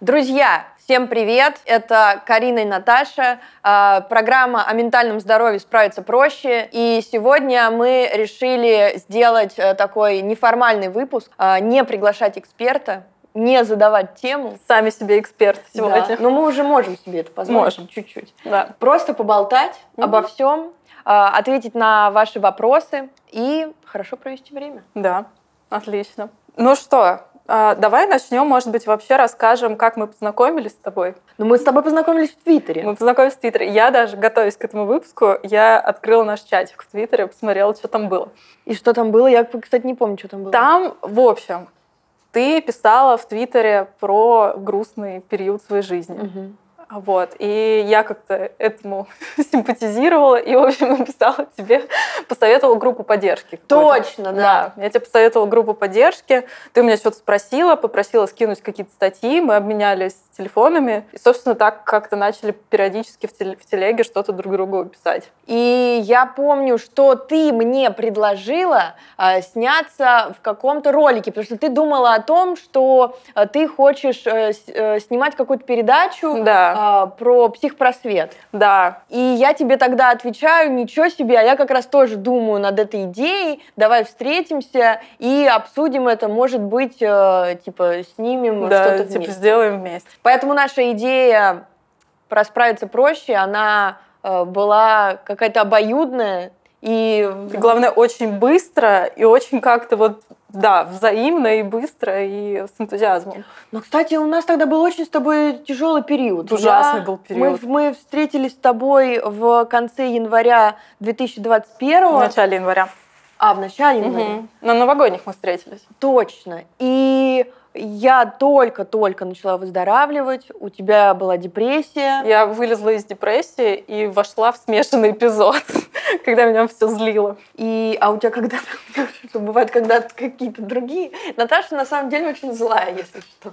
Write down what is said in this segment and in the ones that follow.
Друзья, всем привет! Это Карина и Наташа. э, Программа о ментальном здоровье «Справиться проще». И сегодня мы решили сделать э, такой неформальный выпуск, э, не приглашать эксперта, не задавать тему. Сами себе эксперты Да. сегодня. Но мы уже можем себе это позволить. Можем. Чуть-чуть. Да. Просто поболтать Мгм. обо всем, ответить на ваши вопросы и хорошо провести время. Да, отлично. Ну что, а, давай начнем, может быть, вообще расскажем, как мы познакомились с тобой. Но мы с тобой познакомились в Твиттере. Мы познакомились в Твиттере. Я даже, готовясь к этому выпуску, я открыла наш чатик в Твиттере, посмотрела, что там было. И что там было? Я, кстати, не помню, что там было. Там, в общем, ты писала в Твиттере про грустный период своей жизни. Мгм. Вот. И я как-то этому симпатизировала и, в общем, написала тебе, посоветовала группу поддержки. Точно, да. Да, я тебе посоветовала группу поддержки, ты у меня что-то спросила, попросила скинуть какие-то статьи, мы обменялись телефонами, и, собственно, так как-то начали периодически в, теле- в телеге что-то друг другу писать. И я помню, что ты мне предложила э, сняться в каком-то ролике, потому что ты думала о том, что э, ты хочешь э, э, снимать какую-то передачу Да, э, про психпросвет. да, И я тебе тогда отвечаю, ничего себе, а я как раз тоже думаю над этой идеей, давай встретимся и обсудим это, может быть, э, типа снимем да, что-то типа вместе. сделаем вместе. Поэтому наша идея про справиться проще, она э, была какая-то обоюдная и И главное, очень быстро и очень как-то вот, да, взаимно и быстро, и с энтузиазмом. Но, кстати, у нас тогда был очень с тобой тяжелый период. Ужасный Я- был период. Мы, мы встретились с тобой в конце января 2021 В начале января. а в начале января. Мгм. На новогодних мы встретились. Точно. И я только-только начала выздоравливать, у тебя была депрессия. Я вылезла из депрессии и вошла в смешанный эпизод, когда меня все злило. И, а у тебя когда бывает, когда какие-то другие. Наташа на самом деле очень злая, если что.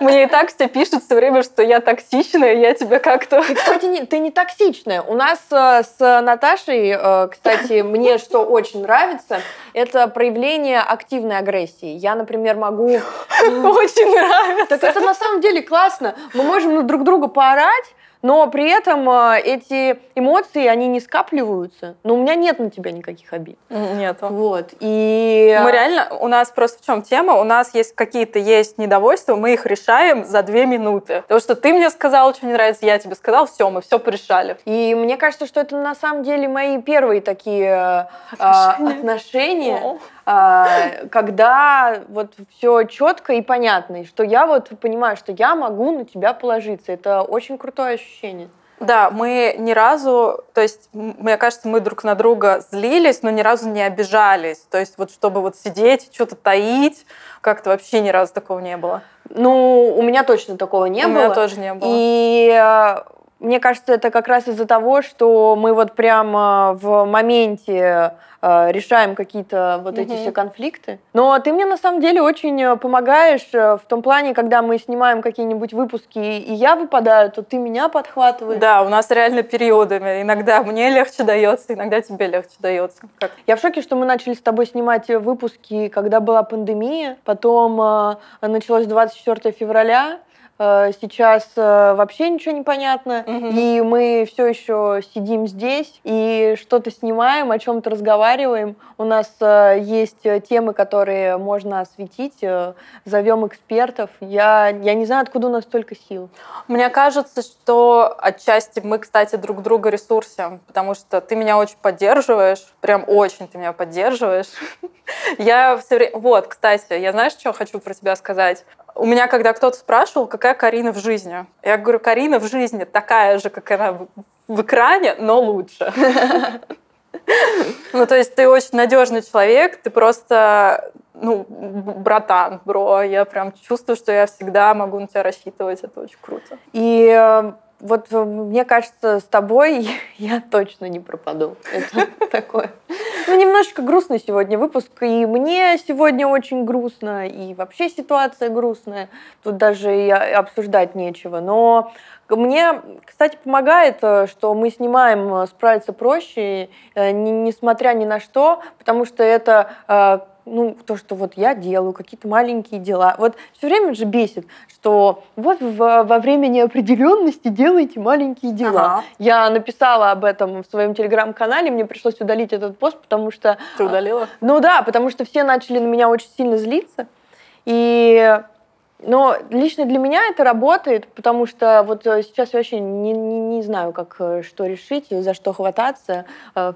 Мне и так все пишут все время, что я токсичная, я тебя как-то... Ты, кстати, не, ты не токсичная. У нас э, с Наташей, э, кстати, мне что очень нравится, это проявление активной агрессии. Я, например, могу... Очень нравится. Так это на самом деле классно. Мы можем на друг друга поорать, но при этом э, эти эмоции, они не скапливаются. Но у меня нет на тебя никаких обид. Нет. Вот. И... Мы реально, у нас просто в чем тема, у нас есть какие-то есть недовольства, мы их решаем за две минуты. Потому что ты мне сказал, что не нравится, я тебе сказал, все, мы все порешали. И мне кажется, что это на самом деле мои первые такие э, а, Отношения. отношения, О. а, когда вот все четко и понятно, и что я вот понимаю, что я могу на тебя положиться. Это очень крутое ощущение. Да, мы ни разу, то есть, мне кажется, мы друг на друга злились, но ни разу не обижались. То есть, вот чтобы вот сидеть, что-то таить, как-то вообще ни разу такого не было. Ну, у меня точно такого не У было. меня тоже не было. И э, мне кажется, это как раз из-за того, что мы вот прямо в моменте э, решаем какие-то вот эти Мгм. все конфликты. Но ты мне на самом деле очень э, помогаешь э, в том плане, когда мы снимаем какие-нибудь выпуски, и я выпадаю, то ты меня подхватываешь. Да, у нас реально периодами. Иногда мне легче дается, иногда тебе легче дается. Как Я в шоке, что мы начали с тобой снимать э, выпуски, когда была пандемия, потом э, началось 24 февраля, э, сейчас э, вообще ничего не понятно, Мгм. и мы все еще сидим здесь и что-то снимаем, о чем-то разговариваем. У нас э, есть э, темы, которые можно осветить, э, зовем экспертов. Я, я не знаю, откуда у нас столько сил. Мне кажется, что отчасти мы, кстати, друг друга ресурсим, потому что ты меня очень поддерживаешь, прям очень ты меня поддерживаешь. Я все время... Вот, кстати, я знаешь, что хочу про тебя сказать? У меня, когда кто-то спрашивал, какая Карина в жизни, я говорю, Карина в жизни такая же, как она в- экране, но лучше. Ну, то есть ты очень надежный человек, ты просто, ну, братан, бро, я прям чувствую, что я всегда могу на тебя рассчитывать, это очень круто. И э, вот мне кажется, с тобой я точно не пропаду. Это такое. Ну, немножечко грустно сегодня выпуск. И мне сегодня очень грустно, и вообще ситуация грустная. Тут даже и обсуждать нечего. Но мне, кстати, помогает, э, что мы снимаем э, «Справиться проще», э, несмотря ни на что, потому что это ну, то, что вот я делаю, какие-то маленькие дела. Вот все время же бесит, что вот в, во время неопределенности делайте маленькие дела. Ага. Я написала об этом в своем телеграм-канале, мне пришлось удалить этот пост, потому что... Ты удалила? Ну да, потому что все начали на меня очень сильно злиться. И но лично для меня это работает, потому что вот э, сейчас я вообще не, не, не знаю, как э, что решить, за что хвататься.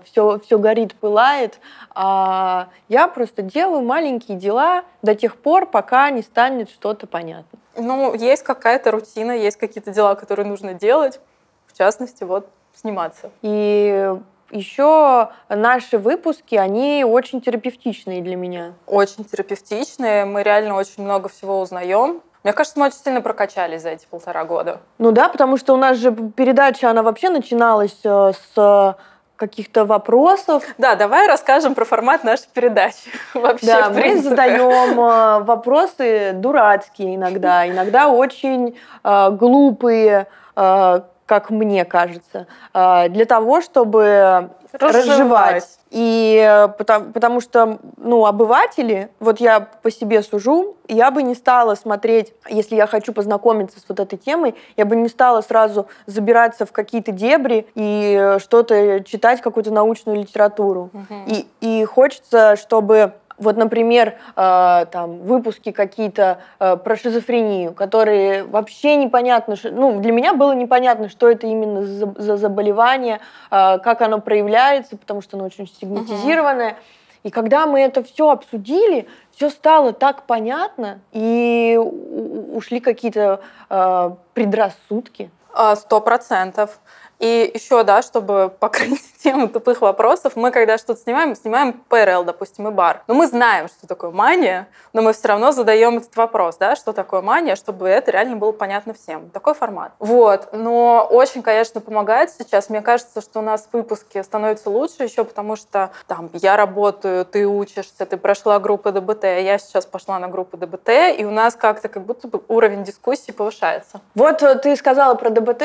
Все, э, все горит, пылает. А я просто делаю маленькие дела до тех пор, пока не станет что-то понятно. Ну, есть какая-то рутина, есть какие-то дела, которые нужно делать. В частности, вот сниматься. И еще наши выпуски, они очень терапевтичные для меня. Очень терапевтичные. Мы реально очень много всего узнаем. Мне кажется, мы очень сильно прокачались за эти полтора года. Ну да, потому что у нас же передача, она вообще начиналась э, с каких-то вопросов. Да, давай расскажем про формат нашей передачи. Вообще, да, мы задаем э, вопросы дурацкие иногда, иногда очень э, глупые, э, как мне кажется, э, для того, чтобы разжевать. разжевать. И э, потому, потому что, ну, обыватели, вот я по себе сужу, я бы не стала смотреть, если я хочу познакомиться с вот этой темой, я бы не стала сразу забираться в какие-то дебри и что-то читать, какую-то научную литературу. Угу. И, и хочется, чтобы вот, например, э, там выпуски какие-то э, про шизофрению, которые вообще непонятно, ну, для меня было непонятно, что это именно за, за заболевание, э, как оно проявляется, потому что оно очень стигматизированное. Угу. И когда мы это все обсудили, все стало так понятно, и ушли какие-то э, предрассудки. А, сто процентов. И еще, да, чтобы покрыть тему тупых вопросов, мы когда что-то снимаем, снимаем ПРЛ, допустим, и бар. Но мы знаем, что такое мания, но мы все равно задаем этот вопрос, да, что такое мания, чтобы это реально было понятно всем. Такой формат. Вот. Но очень, конечно, помогает сейчас. Мне кажется, что у нас выпуски становятся лучше еще потому, что там я работаю, ты учишься, ты прошла группу ДБТ, я сейчас пошла на группу ДБТ, и у нас как-то как будто бы уровень дискуссии повышается. Вот э, ты сказала про ДБТ,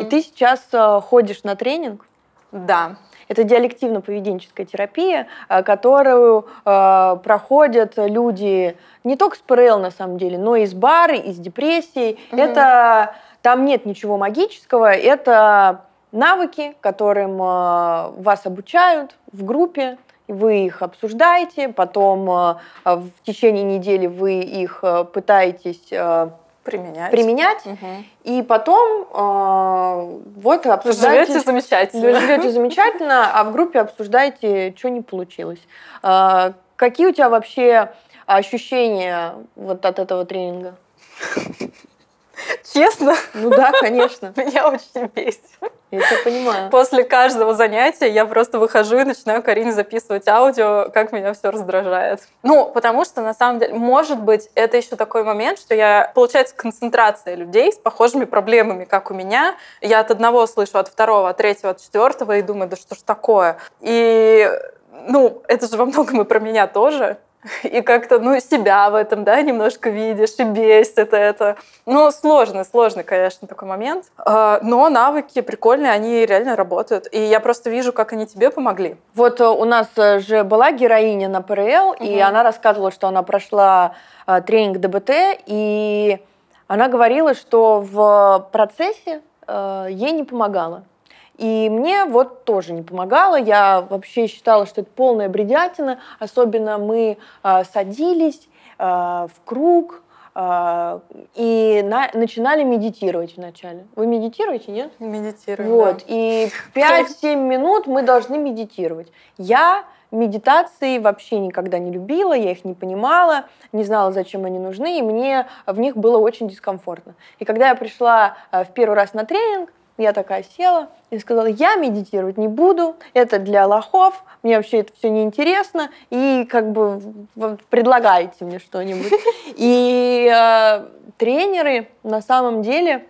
и ты сейчас э, ходишь на тренинг? Да. Это диалективно-поведенческая терапия, э, которую э, проходят люди не только с ПРЛ на самом деле, но и с бары, и с депрессией. Угу. Это там нет ничего магического, это навыки, которым э, вас обучают в группе, вы их обсуждаете, потом э, в течение недели вы их э, пытаетесь э, применять, применять угу. и потом э, вот обсуждаете... Живете замечательно. Живете замечательно, а в группе обсуждаете, что не получилось. Э, какие у тебя вообще ощущения вот от этого тренинга? Честно? Ну да, конечно. Меня очень бесит. Я тебя понимаю. После каждого занятия я просто выхожу и начинаю Карине записывать аудио, как меня все раздражает. Ну, потому что, на самом деле, может быть, это еще такой момент, что я, получается, концентрация людей с похожими проблемами, как у меня. Я от одного слышу, от второго, от третьего, от четвертого и думаю, да что ж такое? И ну, это же во многом и про меня тоже. и как-то, ну, себя в этом, да, немножко видишь, и бесит это. Ну, сложный, сложный, конечно, такой момент. А, но навыки прикольные, они реально работают. И я просто вижу, как они тебе помогли. Вот э, у нас э, же была героиня на ПРЛ, угу. и она рассказывала, что она прошла э, тренинг ДБТ, и она говорила, что в процессе ей не помогало. И мне вот тоже не помогало. Я вообще считала, что это полная бредятина. Особенно мы э, садились э, в круг э, и на, начинали медитировать вначале. Вы медитируете, нет? Медитируем, Вот. Да. И 5-7 минут мы должны медитировать. Я медитации вообще никогда не любила, я их не понимала, не знала, зачем они нужны, и мне в них было очень дискомфортно. И когда я пришла в первый раз на тренинг, я такая села и сказала, я медитировать не буду, это для лохов, мне вообще это все неинтересно, и как бы предлагайте мне что-нибудь. И э, тренеры на самом деле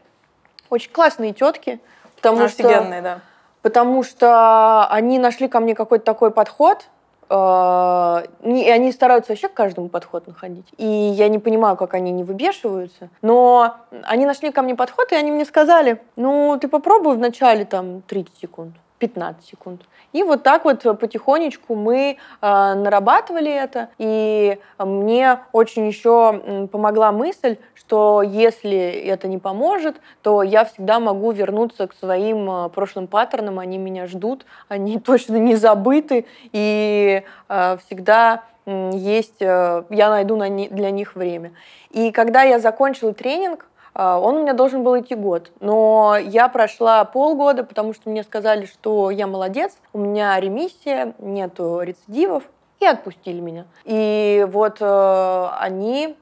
Очень классные тетки, потому Офигенные, что, да. потому что они нашли ко мне какой-то такой подход, и они стараются вообще к каждому подход находить. И я не понимаю, как они не выбешиваются. Но они нашли ко мне подход, и они мне сказали, ну, ты попробуй вначале там 30 секунд. 15 секунд. И вот так вот потихонечку мы э, нарабатывали это. И мне очень еще помогла мысль, что если это не поможет, то я всегда могу вернуться к своим э, прошлым паттернам. Они меня ждут, они точно не забыты. И э, всегда есть, э, я найду на для них время. И когда я закончила тренинг, он у меня должен был идти год, но я прошла полгода, потому что мне сказали, что я молодец, у меня ремиссия, нету рецидивов, и отпустили меня. И вот э, они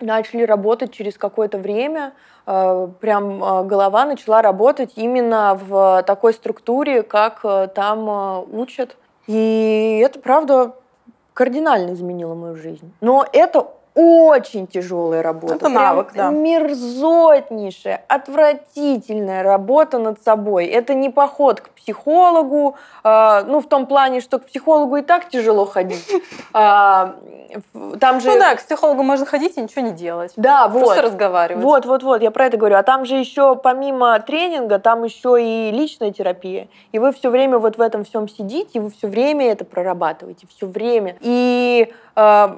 начали работать через какое-то время, э, прям э, голова начала работать именно в такой структуре, как э, там э, учат. И это, правда, кардинально изменило мою жизнь. Но это очень тяжелая работа. Это навык, да. Мерзотнейшая, отвратительная работа над собой. Это не поход к психологу, э, ну, в том плане, что к психологу и так тяжело ходить. А, там же... Ну да, к психологу можно ходить и ничего не делать. Да, вот. Просто разговаривать. Вот, вот, вот, я про это говорю. А там же еще помимо тренинга, там еще и личная терапия. И вы все время вот в этом всем сидите, и вы все время это прорабатываете, все время. И э,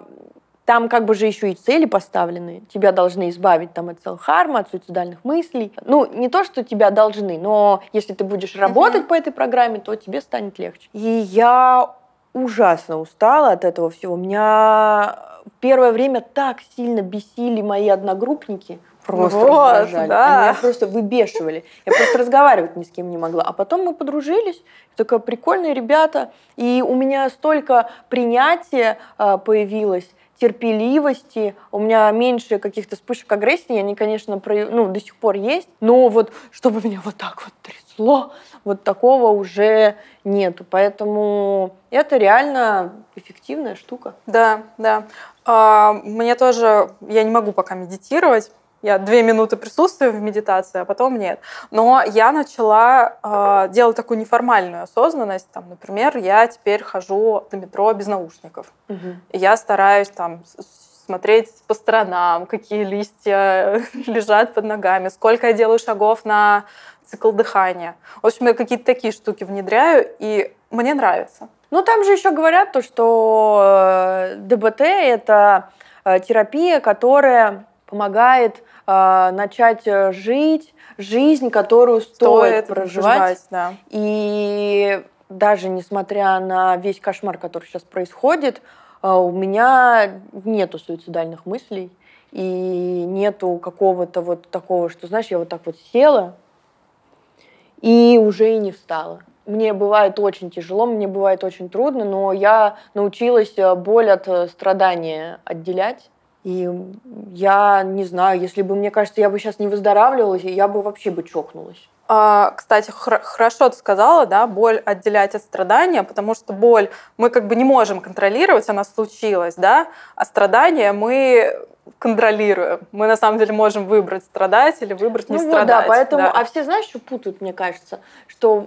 там как бы же еще и цели поставлены. Тебя должны избавить там от селфхарма, от суицидальных мыслей. Ну, не то, что тебя должны, но если ты будешь работать uh-huh. по этой программе, то тебе станет легче. И я ужасно устала от этого всего. Меня в первое время так сильно бесили мои одногруппники, просто вот, раздражали. Да. Они меня просто выбешивали. Я просто разговаривать ни с кем не могла. А потом мы подружились. Такая прикольные ребята. И у меня столько принятия э, появилось терпеливости, у меня меньше каких-то вспышек агрессии, они, конечно, про, ну, до сих пор есть, но вот чтобы меня вот так вот трясло, вот такого уже нету. Поэтому это реально эффективная штука. Да, да. А, мне тоже, я не могу пока медитировать, я две минуты присутствую в медитации, а потом нет. Но я начала э, делать такую неформальную осознанность. Там, например, я теперь хожу до метро без наушников. Угу. Я стараюсь там смотреть по сторонам, какие листья лежат под ногами, сколько я делаю шагов на цикл дыхания. В общем, я какие-то такие штуки внедряю, и мне нравится. Ну, там же еще говорят то, что э, ДБТ — это э, терапия, которая помогает э, начать жить жизнь, которую стоит, стоит проживать. проживать да. И даже несмотря на весь кошмар, который сейчас происходит, э, у меня нету суицидальных мыслей и нету какого-то вот такого, что, знаешь, я вот так вот села и уже и не встала. Мне бывает очень тяжело, мне бывает очень трудно, но я научилась э, боль от э, страдания отделять и я не знаю, если бы, мне кажется, я бы сейчас не выздоравливалась, я бы вообще бы чокнулась. А, кстати, хорошо ты сказала, да, боль отделять от страдания, потому что боль мы как бы не можем контролировать, она случилась, да, а страдания мы контролируем. Мы на самом деле можем выбрать страдать или выбрать не ну, страдать. Вот, да, поэтому, да. а все знаешь, что путают, мне кажется, что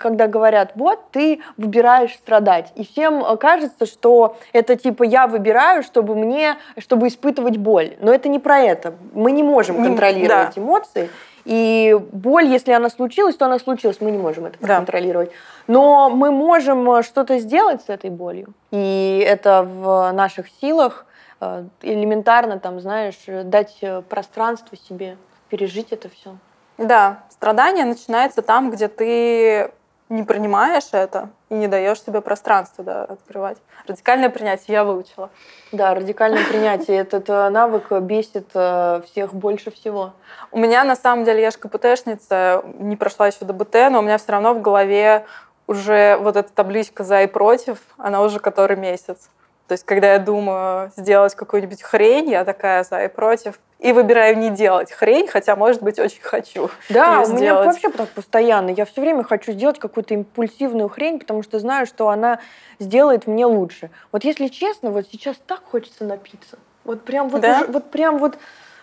когда говорят, вот ты выбираешь страдать, и всем э, кажется, что это типа я выбираю, чтобы мне, чтобы испытывать боль, но это не про это. Мы не можем контролировать да. эмоции. И боль, если она случилась, то она случилась, мы не можем это да. контролировать. Но мы можем э, что-то сделать с этой болью. И это в наших силах Э, элементарно, там, знаешь, дать э, пространство себе, пережить это все. Да, страдание начинается там, где ты не принимаешь это и не даешь себе пространство да, открывать. Радикальное принятие я выучила. Да, радикальное принятие. Этот э, навык бесит всех больше всего. У меня, на самом деле, я же КПТшница, не прошла еще до БТ, но у меня все равно в голове уже вот эта табличка «за» и «против», она уже который месяц. То есть, когда я думаю сделать какую-нибудь хрень, я такая за и против. И выбираю не делать хрень, хотя, может быть, очень хочу. Да, у меня вообще так постоянно. Я все время хочу сделать какую-то импульсивную хрень, потому что знаю, что она сделает мне лучше. Вот если честно, вот сейчас так хочется напиться. Вот прям вот, да? уже, вот прям вот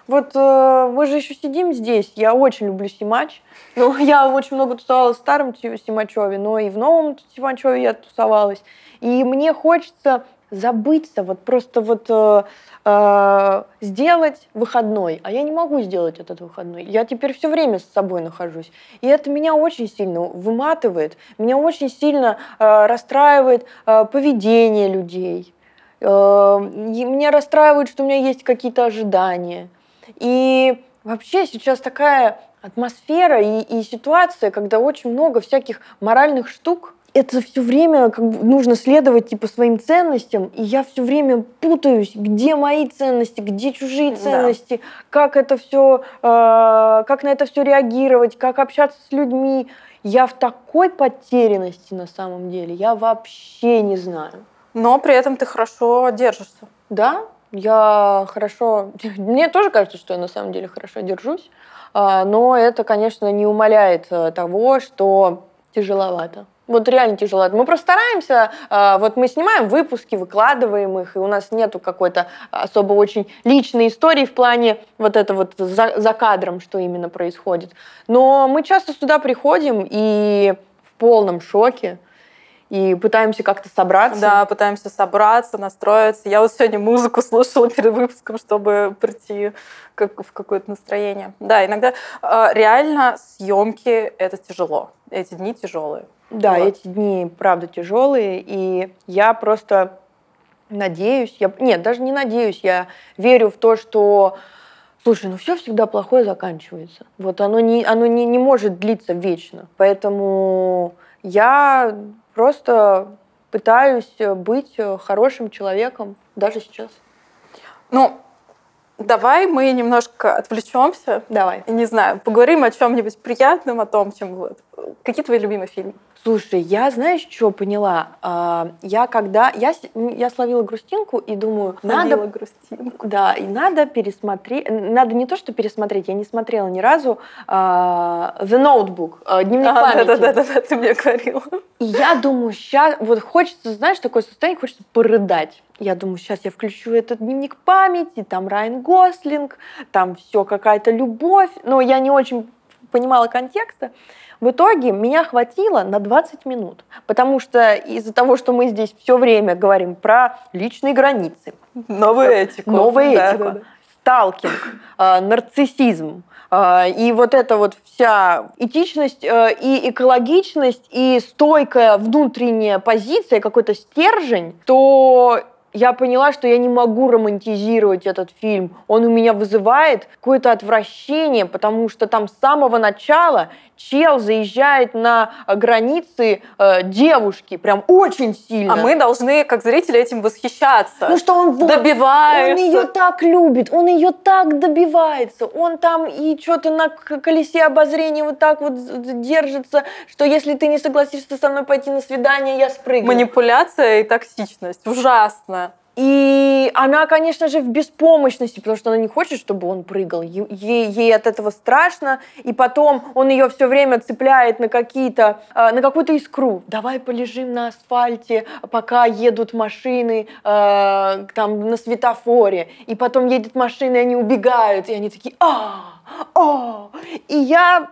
вот э, мы же еще сидим здесь. Я очень люблю Симач. Ну, я очень много тусовалась в старом Симачеве, но и в новом Симачеве я тусовалась. И мне хочется забыться, вот просто вот э, э, сделать выходной. А я не могу сделать этот выходной. Я теперь все время с собой нахожусь. И это меня очень сильно выматывает, меня очень сильно э, расстраивает э, поведение людей. Э, меня расстраивает, что у меня есть какие-то ожидания. И вообще сейчас такая атмосфера и, и ситуация, когда очень много всяких моральных штук, это все время как бы нужно следовать типа своим ценностям, и я все время путаюсь, где мои ценности, где чужие ценности, да. как это все, э, как на это все реагировать, как общаться с людьми. Я в такой потерянности на самом деле, я вообще не знаю. Но при этом ты хорошо держишься. Да, я хорошо... Мне тоже кажется, что я на самом деле хорошо держусь, а, но это, конечно, не умаляет э, того, что тяжеловато. Вот реально тяжело. Мы просто стараемся, а, вот мы снимаем выпуски, выкладываем их, и у нас нету какой-то особо очень личной истории в плане вот это вот за, за кадром, что именно происходит. Но мы часто сюда приходим и в полном шоке, и пытаемся как-то собраться. Да, пытаемся собраться, настроиться. Я вот сегодня музыку слушала перед выпуском, чтобы прийти как, в какое-то настроение. Да, иногда э, реально съемки это тяжело. Эти дни тяжелые. Да, вот. эти дни, правда, тяжелые, и я просто надеюсь, я, нет, даже не надеюсь, я верю в то, что Слушай, ну все всегда плохое заканчивается. Вот оно не, оно не, не может длиться вечно. Поэтому я просто пытаюсь быть хорошим человеком даже сейчас. Ну, Давай мы немножко отвлечемся. Давай. Не знаю, поговорим о чем-нибудь приятном, о том, чем вот. Какие твои любимые фильмы? Слушай, я знаешь, что поняла? А, я когда я я словила грустинку и думаю, словила надо грустинку. Да, и надо пересмотреть. Надо не то, что пересмотреть, я не смотрела ни разу uh, The Notebook, uh, дневник а, памяти. Да, да, да, да, ты мне говорила. И я думаю, сейчас вот хочется, знаешь, такое состояние, хочется порыдать. Я думаю, сейчас я включу этот дневник памяти, там Райан Гослинг, там все какая-то любовь, но я не очень понимала контекста. В итоге меня хватило на 20 минут, потому что из-за того, что мы здесь все время говорим про личные границы, новую этику, новую да, этику, да, да. сталкинг, э, нарциссизм, э, и вот эта вот вся этичность э, и экологичность и стойкая внутренняя позиция, какой-то стержень, то я поняла, что я не могу романтизировать этот фильм. Он у меня вызывает какое-то отвращение, потому что там с самого начала чел заезжает на границы э, девушки, прям очень сильно. А мы должны, как зрители, этим восхищаться. Ну что он вот, добивается. Он ее так любит, он ее так добивается, он там и что-то на колесе обозрения вот так вот держится, что если ты не согласишься со мной пойти на свидание, я спрыгну. Манипуляция и токсичность. Ужасно. И она, конечно же, в беспомощности, потому что она не хочет, чтобы он прыгал. Ей, ей от этого страшно. И потом он ее все время цепляет на какие-то, э, на какую-то искру. Давай полежим на асфальте, пока едут машины э, там на светофоре. И потом едет машина, и они убегают, и они такие, а, а. И я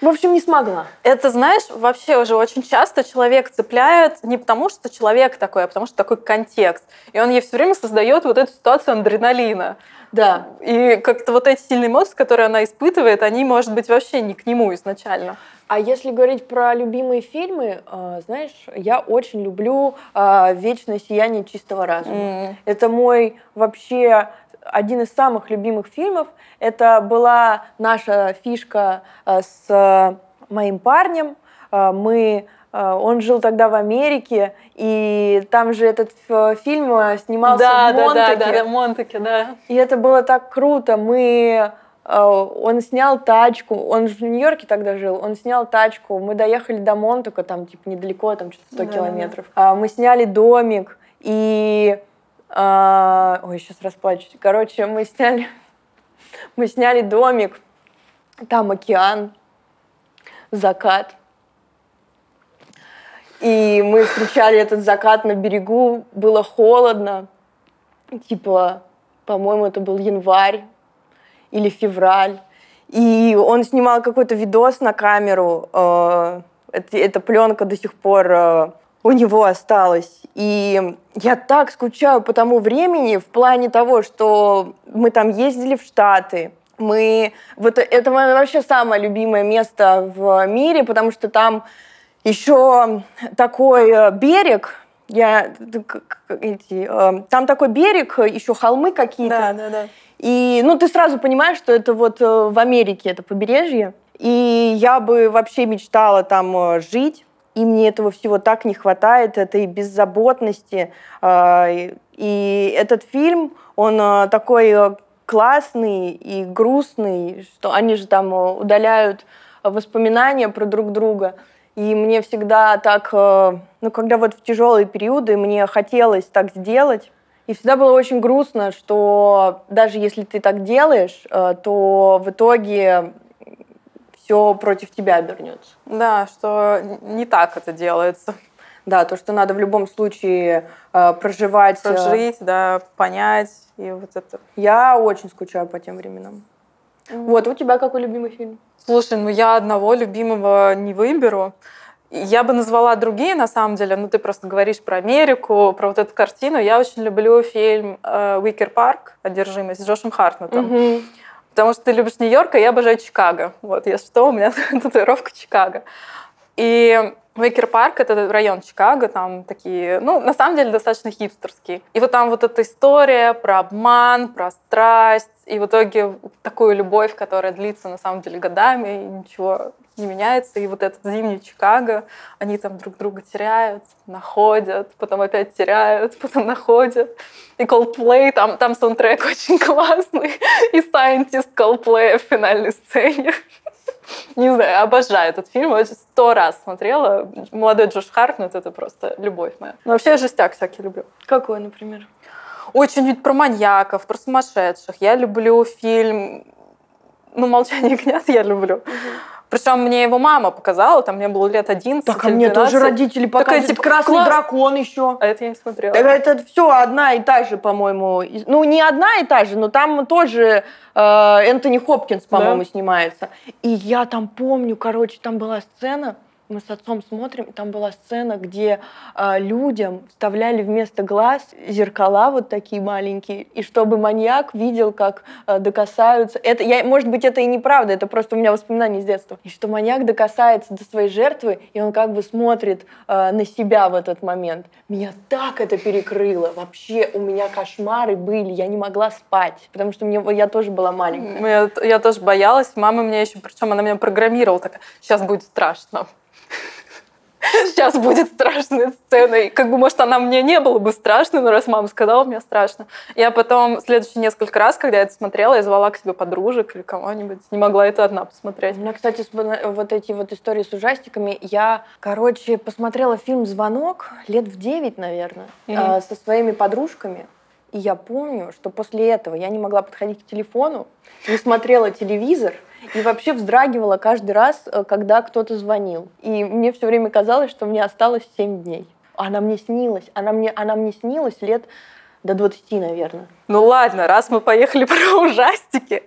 в общем, не смогла. Это, знаешь, вообще уже очень часто человек цепляет не потому, что человек такой, а потому что такой контекст. И он ей все время создает вот эту ситуацию адреналина. Да. И как-то вот эти сильные эмоции, которые она испытывает, они, может быть, вообще не к нему изначально. А если говорить про любимые фильмы, э, знаешь, я очень люблю э, «Вечное сияние чистого разума». Mm. Это мой вообще один из самых любимых фильмов. Это была наша фишка э, с моим парнем. Э, мы э, он жил тогда в Америке, и там же этот фильм снимался да, в Монтаке. Да, да, да, Монтаке, да. И это было так круто. Мы он снял тачку, он в Нью-Йорке тогда жил, он снял тачку, мы доехали до Монтака, там типа недалеко, там что-то 100 да. километров. А, мы сняли домик, и а, ой, сейчас расплачусь. Короче, мы сняли, мы сняли домик, там океан, закат. И мы встречали этот закат на берегу, было холодно, типа, по-моему, это был январь. или февраль. И он снимал какой-то видос на камеру. Э, эта пленка до сих пор э, у него осталась. И я так скучаю по тому времени в плане того, что мы там ездили в Штаты, мы... Вот это вообще самое любимое место в мире, потому что там еще такой э, берег, я эти, э, там такой берег, еще холмы какие-то. Да, да, да. И ну ты сразу понимаешь, что это вот э, в Америке это побережье. И я бы вообще мечтала там жить. И мне этого всего так не хватает, этой беззаботности. И этот фильм, он такой классный и грустный, что они же там удаляют воспоминания про друг друга. И мне всегда так, ну, когда вот в тяжелые периоды мне хотелось так сделать, и всегда было очень грустно, что даже если ты так делаешь, то в итоге все против тебя обернется. Да, что не так это делается. Да, то, что надо в любом случае э, проживать. Прожить, да, понять. И вот это. Я очень скучаю по тем временам. Mm. Вот, у тебя какой любимый фильм? Слушай, ну я одного любимого не выберу. Я бы назвала другие, на самом деле, ну ты просто говоришь про Америку, про вот эту картину. Я очень люблю фильм э, «Уикер парк. Одержимость» с Джошем Хартнетом. Угу. Потому что ты любишь Нью-Йорк, а я обожаю Чикаго. Вот, если что, у меня татуировка Чикаго. И Мейкер Парк — это район Чикаго, там такие, ну, на самом деле, достаточно хипстерские. И вот там вот эта история про обман, про страсть, и в итоге такую любовь, которая длится, на самом деле, годами, и ничего не меняется. И вот этот зимний Чикаго, они там друг друга теряют, находят, потом опять теряют, потом находят. И Coldplay, там, там саундтрек очень классный, и Scientist Coldplay в финальной сцене. Не знаю, обожаю этот фильм. Я сто раз смотрела. Молодой Джош Хартнет — это просто любовь моя. Но вообще я жестяк всякий люблю. Какой, например? Очень ведь про маньяков, про сумасшедших. Я люблю фильм... Ну, «Молчание ягнят» я люблю. Угу. Причем мне его мама показала, там мне было лет 11 Так, а мне тоже родители показывают. Такая, типа, «Красный класс... дракон» еще. А это я не смотрела. Так, это все одна и та же, по-моему. Ну, не одна и та же, но там тоже э, Энтони Хопкинс, по-моему, да? снимается. И я там помню, короче, там была сцена, мы с отцом смотрим, и там была сцена, где э, людям вставляли вместо глаз зеркала вот такие маленькие, и чтобы маньяк видел, как э, докасаются. Это, я, может быть, это и неправда, это просто у меня воспоминания с детства. И что маньяк докасается до своей жертвы, и он как бы смотрит э, на себя в этот момент. Меня так это перекрыло. Вообще у меня кошмары были, я не могла спать, потому что мне, я тоже была маленькая. Я, я тоже боялась. Мама меня еще, причем она меня программировала, так сейчас будет страшно сейчас будет страшная сцена. И как бы, может, она мне не было бы страшно, но раз мама сказала, мне страшно. Я потом следующие несколько раз, когда я это смотрела, я звала к себе подружек или кого-нибудь. Не могла это одна посмотреть. У меня, кстати, вот эти вот истории с ужастиками. Я, короче, посмотрела фильм «Звонок» лет в девять, наверное, mm-hmm. со своими подружками. И я помню, что после этого я не могла подходить к телефону, не смотрела телевизор, и вообще вздрагивала каждый раз, э, когда кто-то звонил. И мне все время казалось, что мне осталось 7 дней. Она мне снилась. Она мне, она мне снилась лет до 20, наверное. Ну ладно, раз мы поехали про ужастики.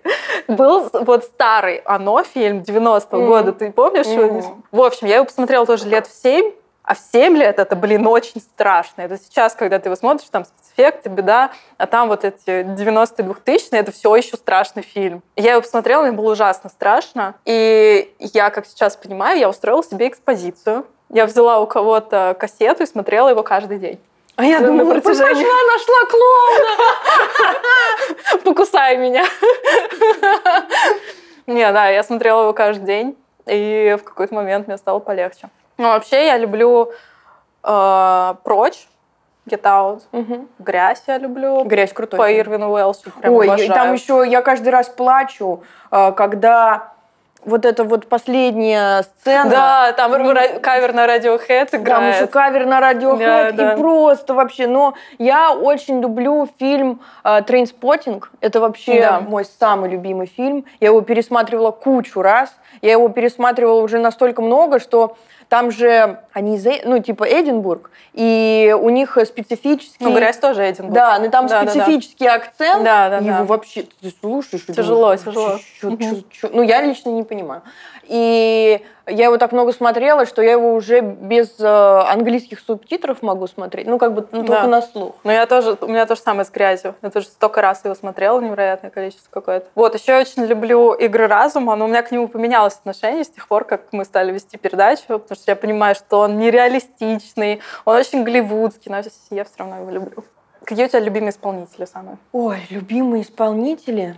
Был вот старый «Оно» фильм 90-го mm. года, ты помнишь? Mm. В общем, я его посмотрела тоже лет в 7, а в 7 лет это, блин, очень страшно. Это сейчас, когда ты его смотришь, там спецэффекты, беда, а там вот эти 90-е, 2000-е, это все еще страшный фильм. Я его посмотрела, мне было ужасно страшно. И я, как сейчас понимаю, я устроила себе экспозицию. Я взяла у кого-то кассету и смотрела его каждый день. А я думала, на протяжении... пошла, нашла клоуна! Покусай меня. Не, да, я смотрела его каждый день, и в какой-то момент мне стало полегче. Ну, вообще я люблю э, прочь. Get Out. Угу. Грязь я люблю. Грязь крутой. По Ирвину Уэллсу. Ой, обожаю. там еще я каждый раз плачу, э, когда вот эта вот последняя сцена. Да, там кавер на Radiohead играет. Там еще кавер на Radiohead. Да, и просто вообще. Но я очень люблю фильм «Трейнспотинг». Э, Это вообще да. мой самый любимый фильм. Я его пересматривала кучу раз. Я его пересматривала уже настолько много, что там же они, из Э- ну, типа Эдинбург, и у них специфический... Ну, грязь тоже Эдинбург. Да, но там Да, да, да. специфический акцент. Да, да, и да. его вообще ты слушаешь Тяжело, думаешь, тяжело. «Чё- чё- чё- Ну, я лично не понимаю. И я его так много смотрела, что я его уже без э, английских субтитров могу смотреть. Ну, как бы ну, только Да. на слух. Ну, я тоже, у меня тоже самое с грязью. Я тоже столько раз его смотрела, невероятное количество какое-то. Вот, еще я очень люблю игры разума, но у меня к нему поменялось отношение с тех пор, как мы стали вести передачу, потому что я понимаю, что он нереалистичный, он очень голливудский, но я все равно его люблю. Какие у тебя любимые исполнители самые? Ой, любимые исполнители.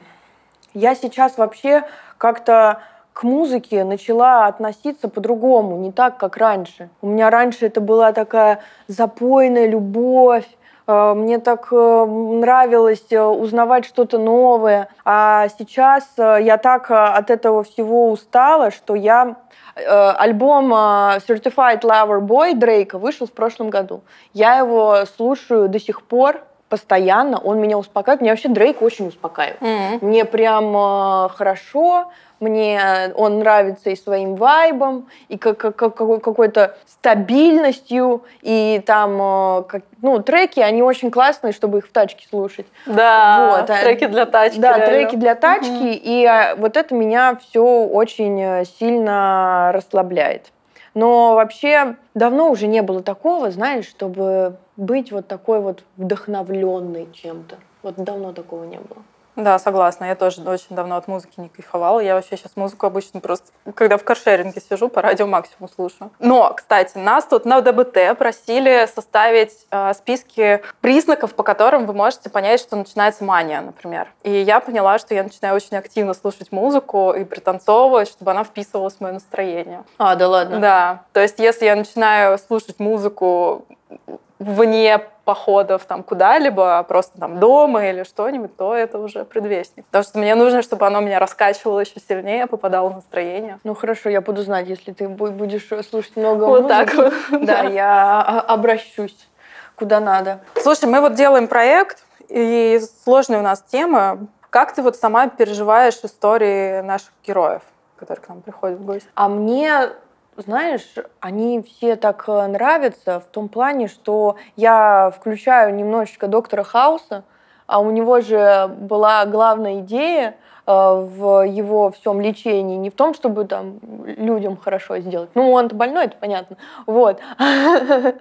Я сейчас вообще как-то к музыке начала относиться по-другому, не так, как раньше. У меня раньше это была такая запойная любовь, э, мне так э, нравилось э, узнавать что-то новое. А сейчас я так от этого всего устала, что я альбом Certified Lover Boy Дрейка вышел в прошлом году. Я его слушаю до сих пор постоянно, он меня успокаивает. Меня вообще Дрейк очень успокаивает. Мне прям э, хорошо, мне он нравится и своим вайбом, и как, как- как- какой- какой-то стабильностью, и там, э, как- ну, треки, они очень классные, чтобы их в тачке слушать. Да, Вот, а- треки для тачки. Да, реально. треки для тачки, и а, вот это меня все очень э, сильно расслабляет. Но вообще давно уже не было такого, знаешь, чтобы быть вот такой вот вдохновленной чем-то. Вот давно такого не было. Да, согласна. Я тоже очень давно от музыки не кайфовала. Я вообще сейчас музыку обычно просто, когда в каршеринге сижу, по радио максимум слушаю. Но, кстати, нас тут на ДБТ просили составить э, списки признаков, по которым вы можете понять, что начинается мания, например. И я поняла, что я начинаю очень активно слушать музыку и пританцовывать, чтобы она вписывалась в мое настроение. А, да ладно. Да. То есть, если я начинаю слушать музыку вне походов там куда-либо, а просто там дома или что-нибудь, то это уже предвестник. Потому что мне нужно, чтобы оно меня раскачивало еще сильнее, попадало в настроение. Ну хорошо, я буду знать, если ты бу- будешь слушать много Вот музыки. так вот. Да, я а- обращусь куда надо. Слушай, мы вот делаем проект, и сложная у нас тема. Как ты вот сама переживаешь истории наших героев, которые к нам приходят в гости? А мне, знаешь, они все так э, нравятся в том плане, что я включаю немножечко доктора Хауса, а у него же была главная идея э, в его всем лечении не в том, чтобы там людям хорошо сделать. Ну, он больной, это понятно. Вот.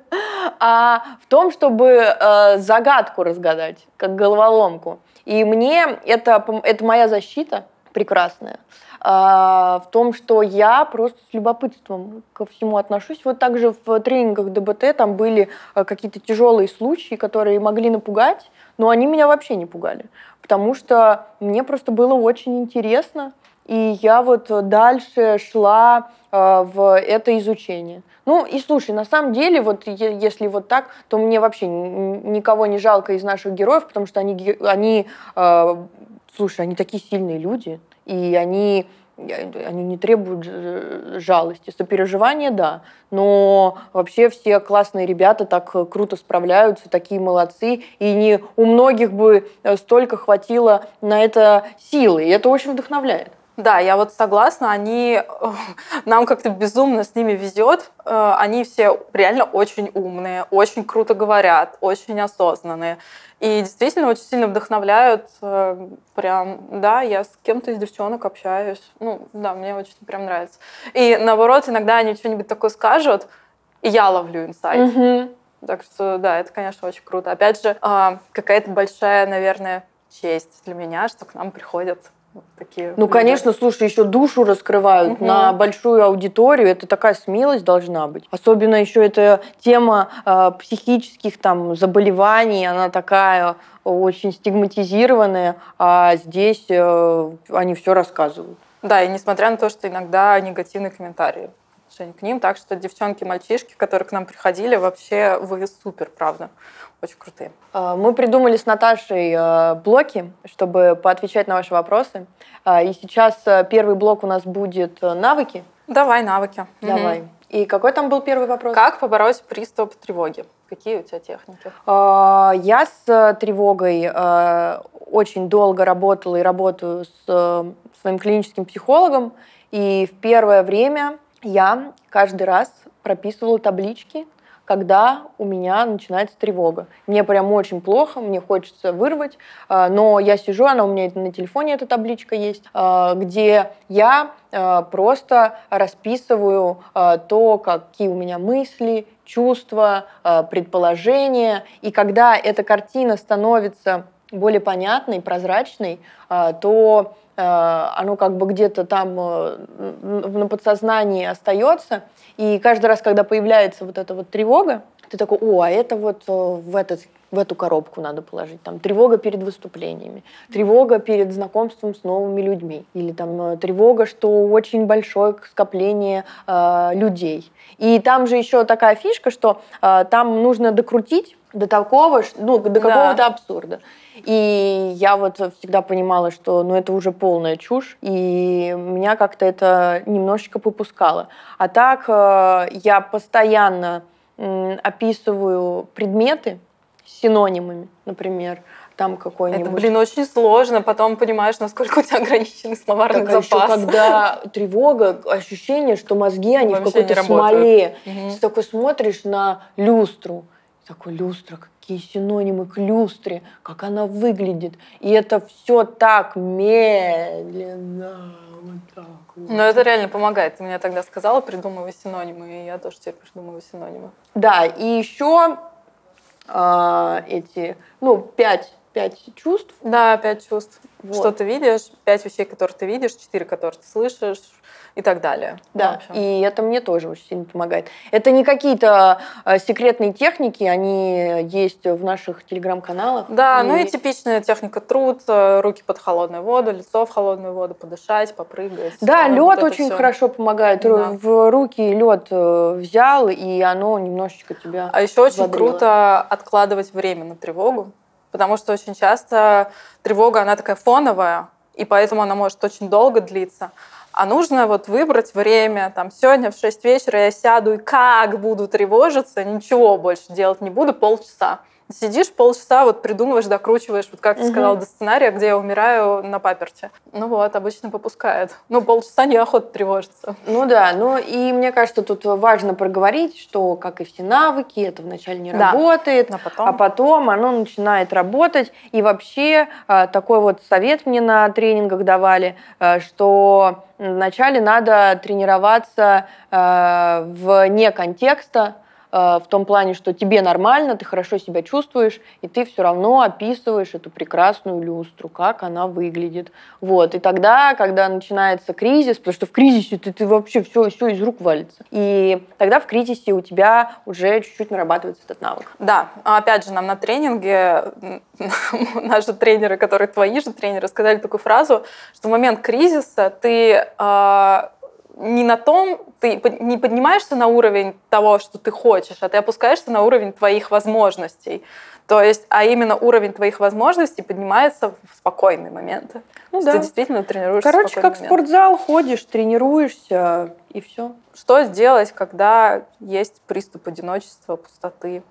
А в том, чтобы э, загадку разгадать, как головоломку. И мне это, это моя защита прекрасная а, в том, что я просто с любопытством ко всему отношусь. Вот также в тренингах ДБТ там были э, какие-то тяжелые случаи, которые могли напугать, но они меня вообще не пугали, потому что мне просто было очень интересно, и я вот дальше шла э, в это изучение. Ну и слушай, на самом деле, вот если вот так, то мне вообще никого не жалко из наших героев, потому что они, они э, слушай, они такие сильные люди, и они, они не требуют жалости. Сопереживания, да, но вообще все классные ребята так круто справляются, такие молодцы, и не у многих бы э, столько хватило на это силы, и это очень вдохновляет. Да, я вот согласна, они нам как-то безумно с ними везет. Э, Они все реально очень умные, очень круто говорят, очень осознанные. И действительно очень сильно вдохновляют. э, Прям, да, я с кем-то из девчонок общаюсь. Ну, да, мне очень прям нравится. И наоборот, иногда они что-нибудь такое скажут, и я ловлю инсайт. Мгм. Так что, да, это, конечно, очень круто. Опять же, а, какая-то большая, наверное, честь для меня, что к нам приходят вот такие Ну, люди. конечно, слушай, еще душу раскрывают Мгм. на большую аудиторию. Это такая смелость должна быть. Особенно еще эта тема э, психических там заболеваний, она такая очень стигматизированная, а здесь э, они все рассказывают. Да, и несмотря на то, что иногда негативные комментарии к ним. Так что девчонки, мальчишки, которые к нам приходили, вообще вы супер, правда. Очень крутые. Э, Мы придумали с Наташей э, блоки, чтобы поотвечать на ваши вопросы. Э, И сейчас первый блок у нас будет навыки. Давай, навыки. Давай. Мгм. И какой там был первый вопрос? Как побороть приступ тревоги? Какие у тебя техники? А, Я с тревогой очень долго работала и работаю с своим клиническим психологом. И в первое время, я каждый раз прописывала таблички, когда у меня начинается тревога. Мне прям очень плохо, мне хочется вырвать, а, но я сижу, она у меня на телефоне, эта табличка есть, а, где я а, просто расписываю то, какие у меня мысли, чувства, предположения. И когда эта картина становится более понятной, прозрачной, то оно как бы где-то там на подсознании остается, и каждый раз, когда появляется вот эта вот тревога, ты такой, о, а это вот э, в, этот, в эту коробку надо положить. Там тревога перед выступлениями, тревога перед знакомством с новыми людьми, или там э, тревога, что очень большое скопление э, людей. И там же еще такая фишка, что э, там нужно докрутить до такого, ну, до какого-то да. абсурда. И я вот всегда понимала, что ну, это уже полная чушь, и меня как-то это немножечко попускало. А так э, я постоянно описываю предметы с синонимами, например, там какой-нибудь... Это, блин, очень сложно. Потом понимаешь, насколько у тебя ограниченный словарный так, запас. А еще, когда тревога, ощущение, что мозги, они Вообще в какой-то смоле. Угу. Ты такой смотришь на люстру, такой люстра, какие синонимы к люстре, как она выглядит. И это все так медленно. Вот так вот. Но это реально помогает. Ты мне тогда сказала, придумывай синонимы, и я тоже теперь придумываю синонимы. Да, и еще э, а, эти, ну, пять, пять чувств. Да, пять чувств. Вот. Что ты видишь, пять вещей, которые ты видишь, четыре, которые ты слышишь, и так далее. Да, и это мне тоже очень сильно помогает. Это не какие-то э, секретные техники, они есть в наших телеграм-каналах. Да, и... ну и типичная техника труд, э, руки под холодную воду, лицо в холодную воду, подышать, попрыгать. Да, лед вот очень все. хорошо помогает. Да. В руки лед э, взял, и оно немножечко тебя А еще очень круто откладывать время на тревогу, потому что очень часто тревога, она такая фоновая, и поэтому она может очень долго длиться. А нужно вот выбрать время, там, сегодня в 6 вечера я сяду и как буду тревожиться, ничего больше делать не буду, полчаса сидишь полчаса, вот придумываешь, докручиваешь, вот как ты угу. сказала, до сценария, где я умираю на паперте. Ну вот, обычно попускает. Ну, полчаса неохота тревожиться. Ну да, ну и мне кажется, тут важно проговорить, что, как и все навыки, это вначале не да. работает, а потом... а потом оно начинает работать. И вообще а, такой вот совет мне на тренингах давали, а, что вначале надо тренироваться а, вне контекста, в том плане, что тебе нормально, ты хорошо себя чувствуешь, и ты все равно описываешь эту прекрасную люстру, как она выглядит. Вот. И тогда, когда начинается кризис, потому что в кризисе ты, ты вообще все, все из рук валится. И тогда в кризисе у тебя уже чуть-чуть нарабатывается этот навык. Да. А опять же, нам на тренинге наши тренеры, которые твои же тренеры, сказали такую фразу, что в момент кризиса ты э, не на том, ты не поднимаешься на уровень того, что ты хочешь, а ты опускаешься на уровень твоих возможностей. То есть, а именно уровень твоих возможностей поднимается в спокойные моменты. Ну, да. Ты действительно тренируешься. Короче, как в спортзал ходишь, тренируешься и все. Что сделать, когда есть приступ одиночества, пустоты?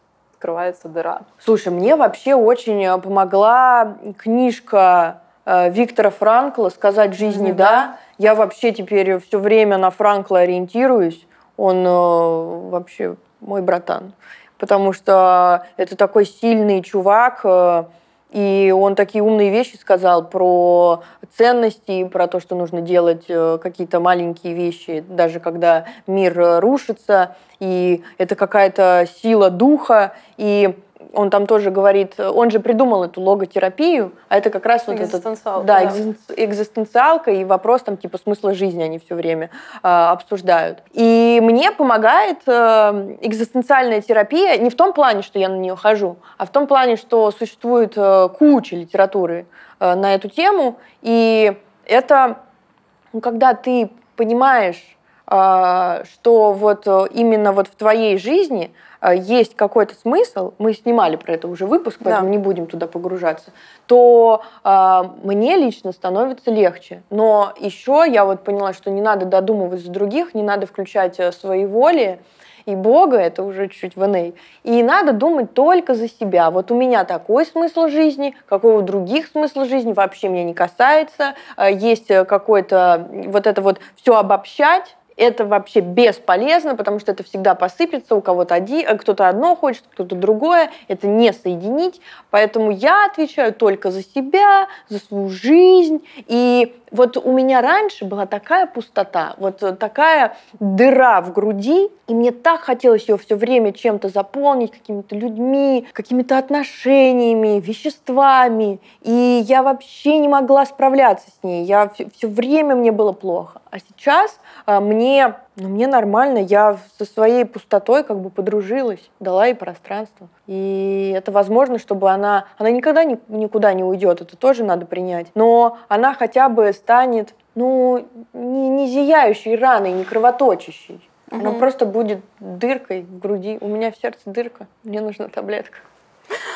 открывается дыра. Слушай, мне вообще очень э, помогла книжка Виктора Франкла «Сказать жизни да». да я вообще теперь все время на Франкла ориентируюсь. Он э, вообще мой братан. Потому что это такой сильный чувак, э, и он такие умные вещи сказал про ценности, про то, что нужно делать э, какие-то маленькие вещи, даже когда мир э, рушится, и это какая-то сила духа, и он там тоже говорит, он же придумал эту логотерапию, а это как раз вот этот... Да, да. экзистенциалка и вопрос там типа смысла жизни они все время э, обсуждают. И мне помогает э, экзистенциальная терапия не в том плане, что я на нее хожу, а в том плане, что существует э, куча литературы э, на эту тему, и это, ну, когда ты понимаешь, э, что вот э, именно вот в твоей жизни есть какой-то смысл, мы снимали про это уже выпуск, поэтому да. не будем туда погружаться, то э, мне лично становится легче. Но еще я вот поняла, что не надо додумывать за других, не надо включать э, свои воли, и Бога, это уже чуть-чуть в НА. И надо думать только за себя. Вот у меня такой смысл жизни, какого у других смысл жизни вообще меня не касается. Э, есть какой-то вот это вот все обобщать, это вообще бесполезно, потому что это всегда посыпется, у кого-то один, э, кто-то одно хочет, кто-то другое, это не соединить. Поэтому я отвечаю только за себя, за свою жизнь. И вот у меня раньше была такая пустота, вот такая дыра в груди, и мне так хотелось ее все время чем-то заполнить, какими-то людьми, какими-то отношениями, веществами. И я вообще не могла справляться с ней. Я все, все время мне было плохо. А сейчас а, мне, ну, мне нормально, я со своей пустотой как бы подружилась, дала ей пространство. И это возможно, чтобы она, она никогда ни, никуда не уйдет, это тоже надо принять. Но она хотя бы станет, ну, не, не зияющей раной, не кровоточащей. Угу. Она просто будет дыркой в груди. У меня в сердце дырка, мне нужна таблетка.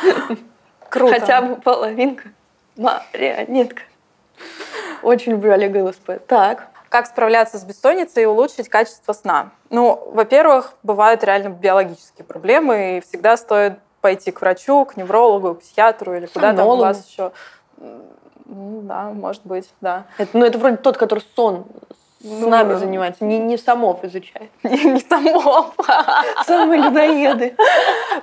Круто. Хотя бы половинка. Марионетка. Очень люблю Олега ЛСП. Так. Как справляться с бессонницей и улучшить качество сна? Ну, во-первых, бывают реально биологические проблемы, и всегда стоит пойти к врачу, к неврологу, к психиатру или куда там у вас еще. Ну, да, может быть, да. Это, ну, это вроде тот, который сон ну, нами занимается, не, не Самов изучает. Не, не Самов. Самые людоеды.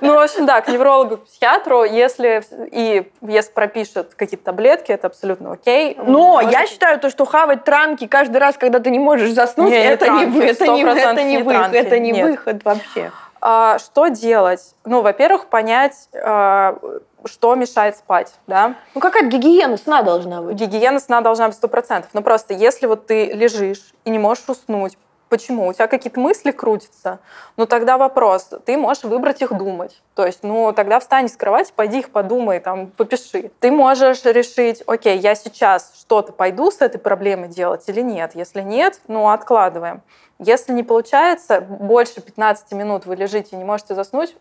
Ну, в общем, да, к неврологу, к психиатру, если и если пропишет какие-то таблетки, это абсолютно окей. Но Может... я считаю то, что хавать транки каждый раз, когда ты не можешь заснуть, не, это, не, транки, это, не, это не выход, это не выход вообще. А, что делать? Ну, во-первых, понять, а, что мешает спать, да? Ну, какая-то гигиена сна должна быть. Гигиена сна должна быть сто процентов. Но просто если вот ты лежишь и не можешь уснуть, Почему? У тебя какие-то мысли крутятся? Ну, тогда вопрос. Ты можешь выбрать их думать. То есть, ну, тогда встань с кровати, пойди их подумай, там, попиши. Ты можешь решить, окей, я сейчас что-то пойду с этой проблемой делать или нет. Если нет, ну, откладываем. Если не получается, больше 15 минут вы лежите и не можете заснуть,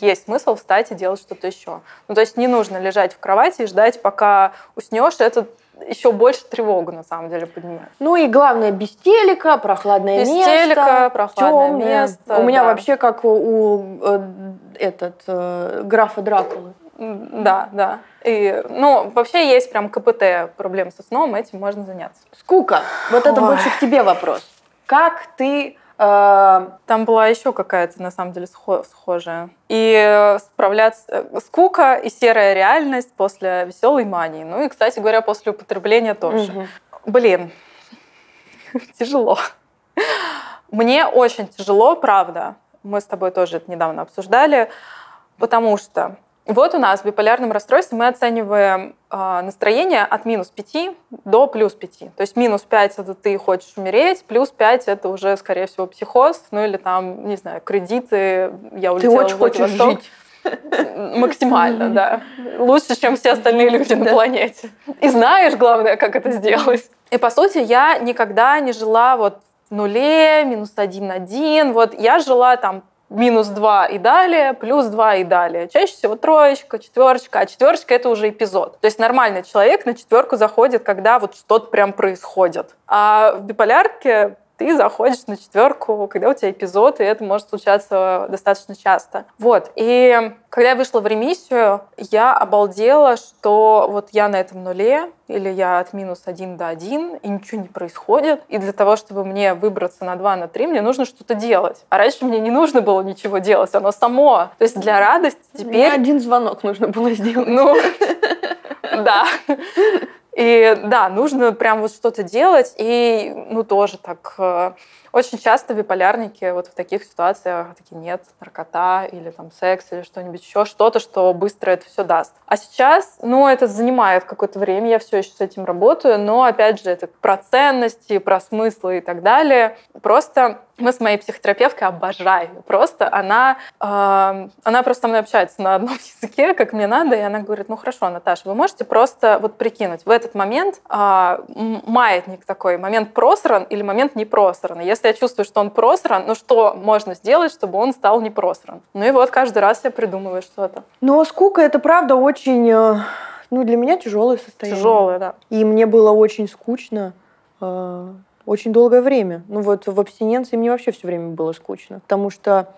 есть смысл встать и делать что-то еще. Ну, то есть не нужно лежать в кровати и ждать, пока уснешь. Это еще больше тревогу, на самом деле, поднимает. Ну и главное, без телека, прохладное без место. Без телека, прохладное темное. место. У меня да. вообще как у, э, этот, э, графа Дракулы. Да, да. И, ну, вообще есть прям КПТ проблем со сном, этим можно заняться. Скука. Вот Ой. это больше к тебе вопрос. Как ты там была еще какая-то, на самом деле, схожая. И справляться... Э, скука и серая реальность после веселой мании. Ну и, кстати говоря, после употребления тоже. Угу. Блин, тяжело. Мне очень тяжело, правда. Мы с тобой тоже это недавно обсуждали, потому что вот у нас в биполярном расстройстве мы оцениваем э, настроение от минус 5 до плюс 5. То есть минус 5 это ты хочешь умереть, плюс 5 это уже, скорее всего, психоз, ну или там, не знаю, кредиты, я улетела Ты очень хочешь жить. Максимально, да. Лучше, чем все остальные люди на планете. И знаешь, главное, как это сделать. И, по сути, я никогда не жила вот в нуле, минус один, один. Вот я жила там минус 2 и далее, плюс 2 и далее. Чаще всего троечка, четверочка, а четверочка это уже эпизод. То есть нормальный человек на четверку заходит, когда вот что-то прям происходит. А в биполярке ты заходишь на четверку, когда у тебя эпизод, и это может случаться достаточно часто. Вот. И когда я вышла в ремиссию, я обалдела, что вот я на этом нуле, или я от минус один до один, и ничего не происходит. И для того, чтобы мне выбраться на 2, на 3, мне нужно что-то делать. А раньше мне не нужно было ничего делать, оно само. То есть для радости теперь... Мне один звонок нужно было сделать. Ну, да. И да, нужно прям вот что-то делать, и ну тоже так э, очень часто биполярники вот в таких ситуациях такие нет, наркота или там секс или что-нибудь еще, что-то, что быстро это все даст. А сейчас, ну, это занимает какое-то время, я все еще с этим работаю, но опять же, это про ценности, про смыслы и так далее. Просто мы с моей психотерапевткой обожаем. Просто она, э, она просто со мной общается на одном языке, как мне надо, и она говорит, ну хорошо, Наташа, вы можете просто вот прикинуть в этот момент э, маятник такой, момент просран или момент не просран. Если если я чувствую, что он просран, ну что можно сделать, чтобы он стал не просран? Ну и вот каждый раз я придумываю что-то. Но скука это правда очень, э, ну для меня тяжелое состояние. Тяжелое, да. И мне было очень скучно э, очень долгое время. Ну вот в абстиненции мне вообще все время было скучно, потому что,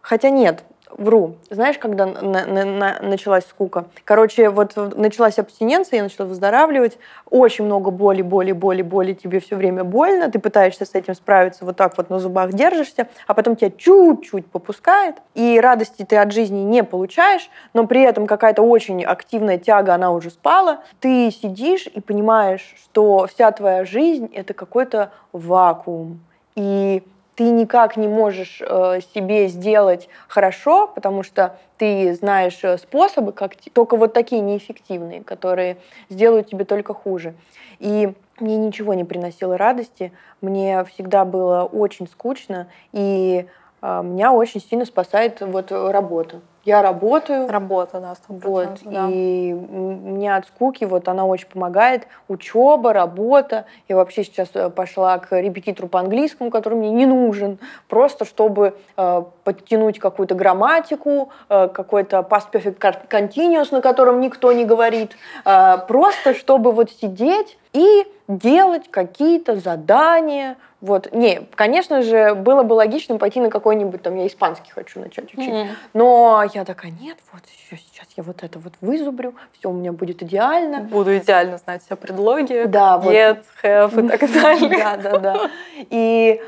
хотя нет, вру. Знаешь, когда на, на, на, началась скука? Короче, вот началась абстиненция, я начала выздоравливать. Очень много боли, боли, боли, боли. Тебе все время больно. Ты пытаешься с этим справиться, вот так вот на зубах держишься, а потом тебя чуть-чуть попускает. И радости ты от жизни не получаешь, но при этом какая-то очень активная тяга, она уже спала. Ты сидишь и понимаешь, что вся твоя жизнь — это какой-то вакуум. И ты никак не можешь э, себе сделать хорошо, потому что ты знаешь э, способы, как только вот такие неэффективные, которые сделают тебе только хуже. И мне ничего не приносило радости, мне всегда было очень скучно, и э, меня очень сильно спасает вот работа. Я работаю. Работа, да, 100%, Вот, да. и мне от скуки вот она очень помогает. Учеба, работа. Я вообще сейчас э, пошла к репетитору по английскому, который мне не нужен, просто чтобы э, подтянуть какую-то грамматику, э, какой-то past perfect continuous, на котором никто не говорит. Э, просто чтобы вот сидеть и делать какие-то задания. Вот. Не, конечно же, было бы логично пойти на какой-нибудь, там, я испанский хочу начать учить. Mm-hmm. Но я такая, нет, вот еще сейчас я вот это вот вызубрю, все у меня будет идеально. Буду идеально знать все предлоги. Да, get, вот. have и так далее. Да, да, да. И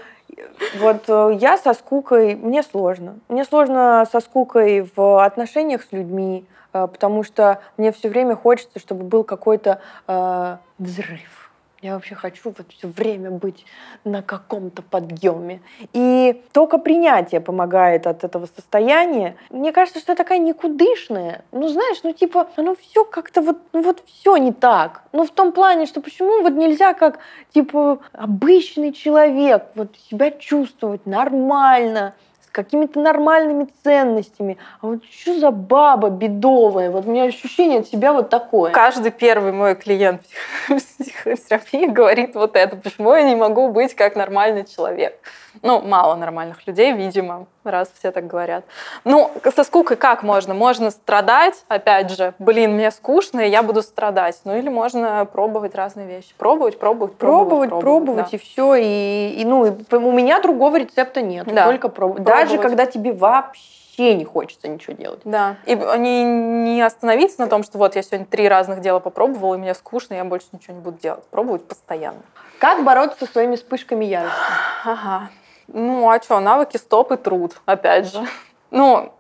вот э, я со скукой, мне сложно. Мне сложно со скукой в отношениях с людьми, э, потому что мне все время хочется, чтобы был какой-то э, взрыв я вообще хочу вот все время быть на каком-то подъеме. И только принятие помогает от этого состояния. Мне кажется, что я такая никудышная. Ну, знаешь, ну типа, ну все как-то вот, ну вот все не так. Ну в том плане, что почему вот нельзя как, типа, обычный человек вот себя чувствовать нормально, какими-то нормальными ценностями. А вот что за баба бедовая? Вот у меня ощущение от себя вот такое. Каждый первый мой клиент психотерапии говорит вот это. Почему я не могу быть как нормальный человек? Ну, мало нормальных людей, видимо, раз все так говорят. Ну, со скукой как можно? Можно страдать, опять же, блин, мне скучно, и я буду страдать. Ну, или можно пробовать разные вещи. Пробовать, пробовать, пробовать. Пробовать, пробовать, да. и все. И, и, ну, у меня другого рецепта нет, да. только пробовать. Даже когда тебе вообще не хочется ничего делать. Да. И не, не остановиться на том, что вот я сегодня три разных дела попробовала, и мне скучно, я больше ничего не буду делать. Пробовать постоянно. Как бороться со своими вспышками ярости? Ага. Ну, а что, навыки стоп и труд, опять же. Ну,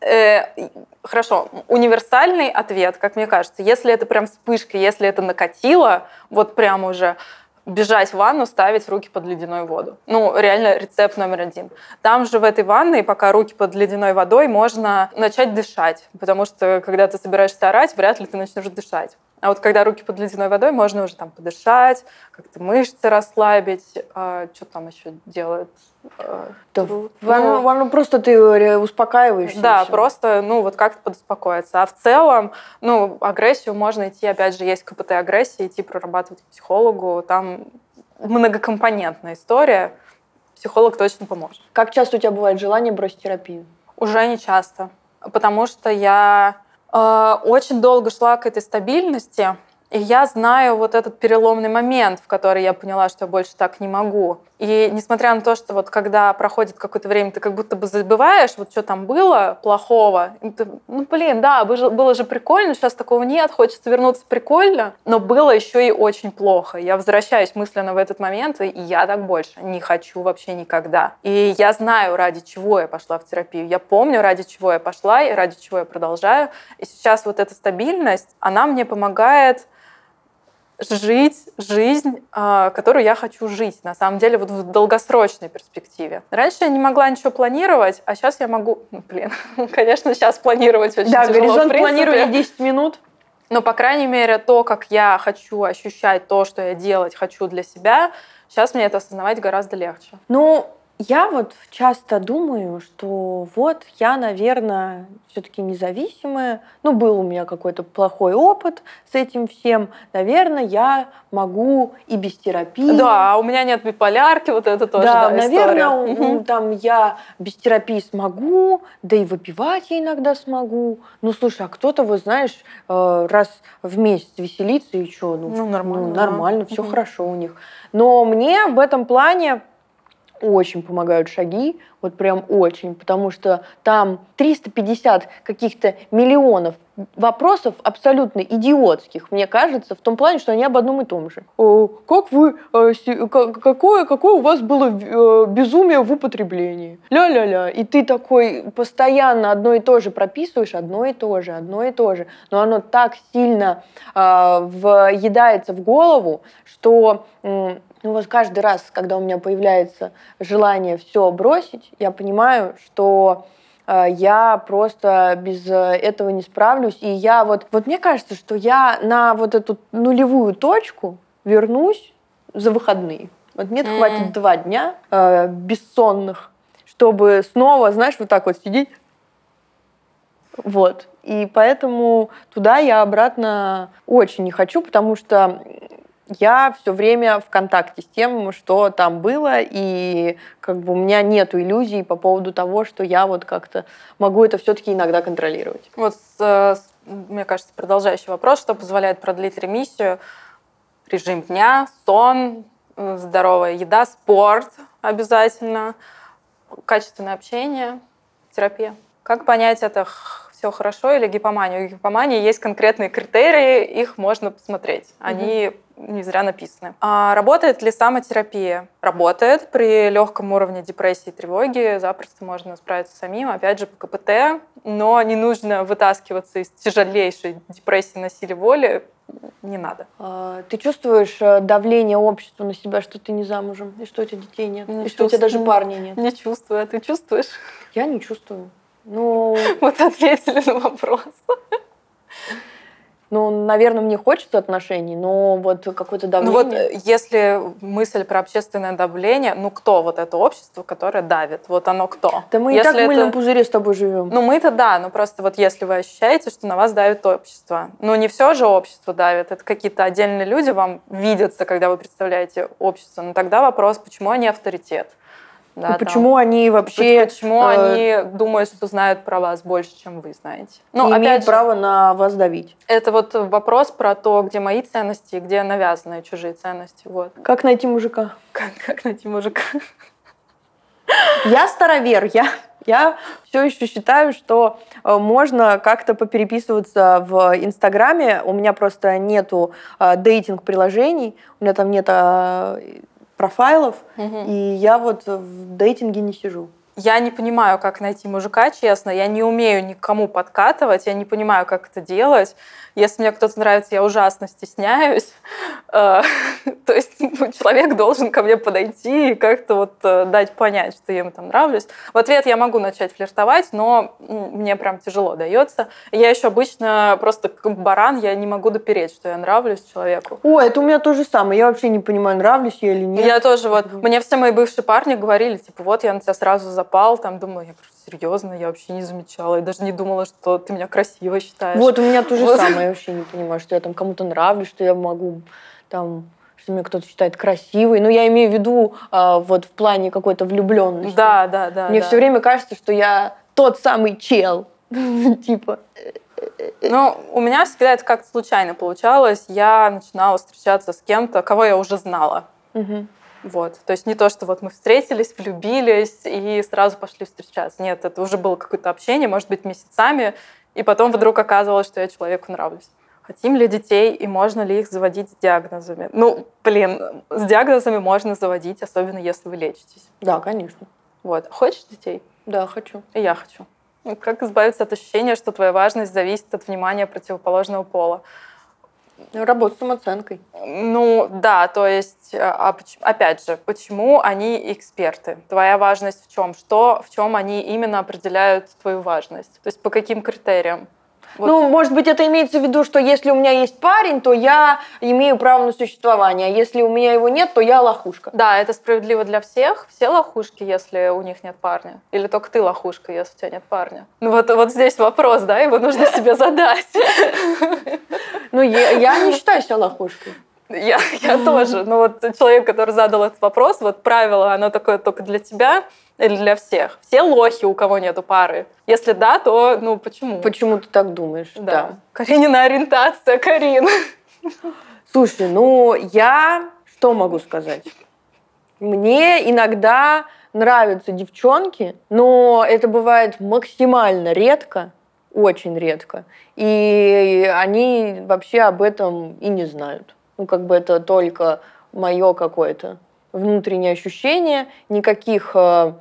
э, хорошо, универсальный ответ, как мне кажется, если это прям вспышка, если это накатило, вот прям уже бежать в ванну, ставить руки под ледяной воду. Ну, реально рецепт номер один. Там же в этой ванной, пока руки под ледяной водой, можно начать дышать, потому что когда ты собираешься орать, вряд ли ты начнешь дышать. А вот когда руки под ледяной водой, можно уже там подышать, как-то мышцы расслабить. А, что там еще делают? А, да, ну, ну, просто ты успокаиваешься. Да, просто, ну, вот как-то подуспокоиться. А в целом, ну, агрессию можно идти, опять же, есть КПТ агрессии, идти прорабатывать к психологу. Там многокомпонентная история. Психолог точно поможет. Как часто у тебя бывает желание бросить терапию? Уже не часто. Потому что я Э, очень долго шла к этой стабильности, и я знаю вот этот переломный момент, в который я поняла, что я больше так не могу. И несмотря на то, что вот когда проходит какое-то время, ты как будто бы забываешь, вот что там было плохого, ты, ну блин, да, было же прикольно, сейчас такого нет, хочется вернуться прикольно, но было еще и очень плохо. Я возвращаюсь мысленно в этот момент, и я так больше не хочу вообще никогда. И я знаю, ради чего я пошла в терапию. Я помню, ради чего я пошла и ради чего я продолжаю. И сейчас вот эта стабильность, она мне помогает жить жизнь, а, которую я хочу жить, на самом деле, вот в долгосрочной перспективе. Раньше я не могла ничего планировать, а сейчас я могу, ну, блин, конечно, сейчас планировать очень да, тяжело. Да, горизонт планирования 10 минут. Но, по крайней мере, то, как я хочу ощущать то, что я делать хочу для себя, сейчас мне это осознавать гораздо легче. Ну, я вот часто думаю, что вот я, наверное, все-таки независимая. Ну, был у меня какой-то плохой опыт с этим всем. Наверное, я могу и без терапии. Да, у меня нет биполярки, вот это тоже да, да, наверное, угу. там я без терапии смогу, да и выпивать я иногда смогу. Ну, слушай, а кто-то, вот знаешь, э, раз в месяц веселится и что? Ну, ну нормально. Ну, нормально, все угу. хорошо у них. Но мне в этом плане очень помогают шаги, вот прям очень, потому что там 350 каких-то миллионов вопросов абсолютно идиотских, мне кажется, в том плане, что они об одном и том же. Как вы, э, какое, какое у вас было э, безумие в употреблении? Ля-ля-ля. И ты такой постоянно одно и то же прописываешь, одно и то же, одно и то же. Но оно так сильно э, въедается в голову, что ну вот каждый раз, когда у меня появляется желание все бросить, я понимаю, что э, я просто без этого не справлюсь. И я вот, вот мне кажется, что я на вот эту нулевую точку вернусь за выходные. Вот мне mm-hmm. хватит два дня э, бессонных, чтобы снова, знаешь, вот так вот сидеть. Вот. И поэтому туда я обратно очень не хочу, потому что я все время в контакте с тем, что там было, и как бы у меня нет иллюзий по поводу того, что я вот как-то могу это все-таки иногда контролировать. Вот, э, мне кажется, продолжающий вопрос, что позволяет продлить ремиссию? Режим дня, сон, э, здоровая еда, спорт обязательно, качественное общение, терапия. Как понять это все хорошо или гипомания? У гипомании есть конкретные критерии, их можно посмотреть. Они угу не зря написаны. А работает ли самотерапия? Работает. При легком уровне депрессии и тревоги запросто можно справиться самим, опять же, по КПТ, но не нужно вытаскиваться из тяжелейшей депрессии на силе воли, не надо. А, ты чувствуешь э, давление общества на себя, что ты не замужем, и что у тебя детей нет, не и что у тебя даже парня нет? Не чувствую, а ты чувствуешь? Я не чувствую. Ну... Вот ответили на вопрос. Ну, наверное, мне хочется отношений, но вот какое-то давление... Ну вот э, если мысль про общественное давление, ну кто вот это общество, которое давит? Вот оно кто? Да мы если и так в мыльном пузыре с тобой живем. Ну мы-то да, но просто вот если вы ощущаете, что на вас давит общество, ну не все же общество давит, это какие-то отдельные люди вам видятся, когда вы представляете общество, но тогда вопрос, почему они авторитет? Да, и почему там, они вообще... Почему э, они думают, что знают про вас больше, чем вы знаете? Ну, опять имеют же, право на вас давить. Это вот вопрос про то, где мои ценности где навязанные чужие ценности. Вот. Как найти мужика? Как, как найти мужика? Я старовер, я, я все еще считаю, что э, можно как-то попереписываться в Инстаграме. У меня просто нету э, дейтинг-приложений, у меня там нет э, профайлов, угу. и я вот в дейтинге не сижу. Я не понимаю, как найти мужика, честно. Я не умею никому подкатывать, я не понимаю, как это делать. Если мне кто-то нравится, я ужасно стесняюсь. Э, то есть ну, человек должен ко мне подойти и как-то вот э, дать понять, что я ему там нравлюсь. В ответ я могу начать флиртовать, но мне прям тяжело дается. Я еще обычно просто как баран, я не могу допереть, что я нравлюсь человеку. О, это у меня то же самое. Я вообще не понимаю, нравлюсь я или нет. Я тоже вот. Мне все мои бывшие парни говорили, типа, вот я на тебя сразу запал, там, думаю, я просто серьезно, я вообще не замечала. Я даже не думала, что ты меня красиво считаешь. Вот у меня то же вот. самое. Я вообще не понимаю, что я там кому-то нравлюсь, что я могу там что меня кто-то считает красивой. Ну, я имею в виду а, вот в плане какой-то влюбленности. Да, да, да. Мне да. все время кажется, что я тот самый чел. Типа. Ну, у меня всегда это как-то случайно получалось. Я начинала встречаться с кем-то, кого я уже знала. Угу. Вот. То есть не то, что вот мы встретились, влюбились и сразу пошли встречаться. Нет, это уже было какое-то общение, может быть, месяцами, и потом вдруг оказалось, что я человеку нравлюсь. Хотим ли детей и можно ли их заводить с диагнозами? Ну, блин, с диагнозами можно заводить, особенно если вы лечитесь. Да, конечно. Вот. Хочешь детей? Да, хочу. И я хочу. Как избавиться от ощущения, что твоя важность зависит от внимания противоположного пола? Работа с самооценкой. Ну да, то есть, а, опять же, почему они эксперты? Твоя важность в чем? Что, в чем они именно определяют твою важность? То есть по каким критериям? Вот. Ну, может быть, это имеется в виду, что если у меня есть парень, то я имею право на существование, а если у меня его нет, то я лохушка. Да, это справедливо для всех. Все лохушки, если у них нет парня. Или только ты лохушка, если у тебя нет парня. Ну вот, вот здесь вопрос, да, его нужно себе задать. Ну, я не считаю себя лохушкой. Я, я тоже. Но вот человек, который задал этот вопрос, вот правило, оно такое только для тебя или для всех. Все лохи, у кого нету пары. Если да, то ну почему? Почему ты так думаешь? Да. да. Каринина ориентация, Карин. Слушай, ну я что могу сказать? Мне иногда нравятся девчонки, но это бывает максимально редко, очень редко. И они вообще об этом и не знают. Ну, как бы это только мое какое-то внутреннее ощущение, никаких э,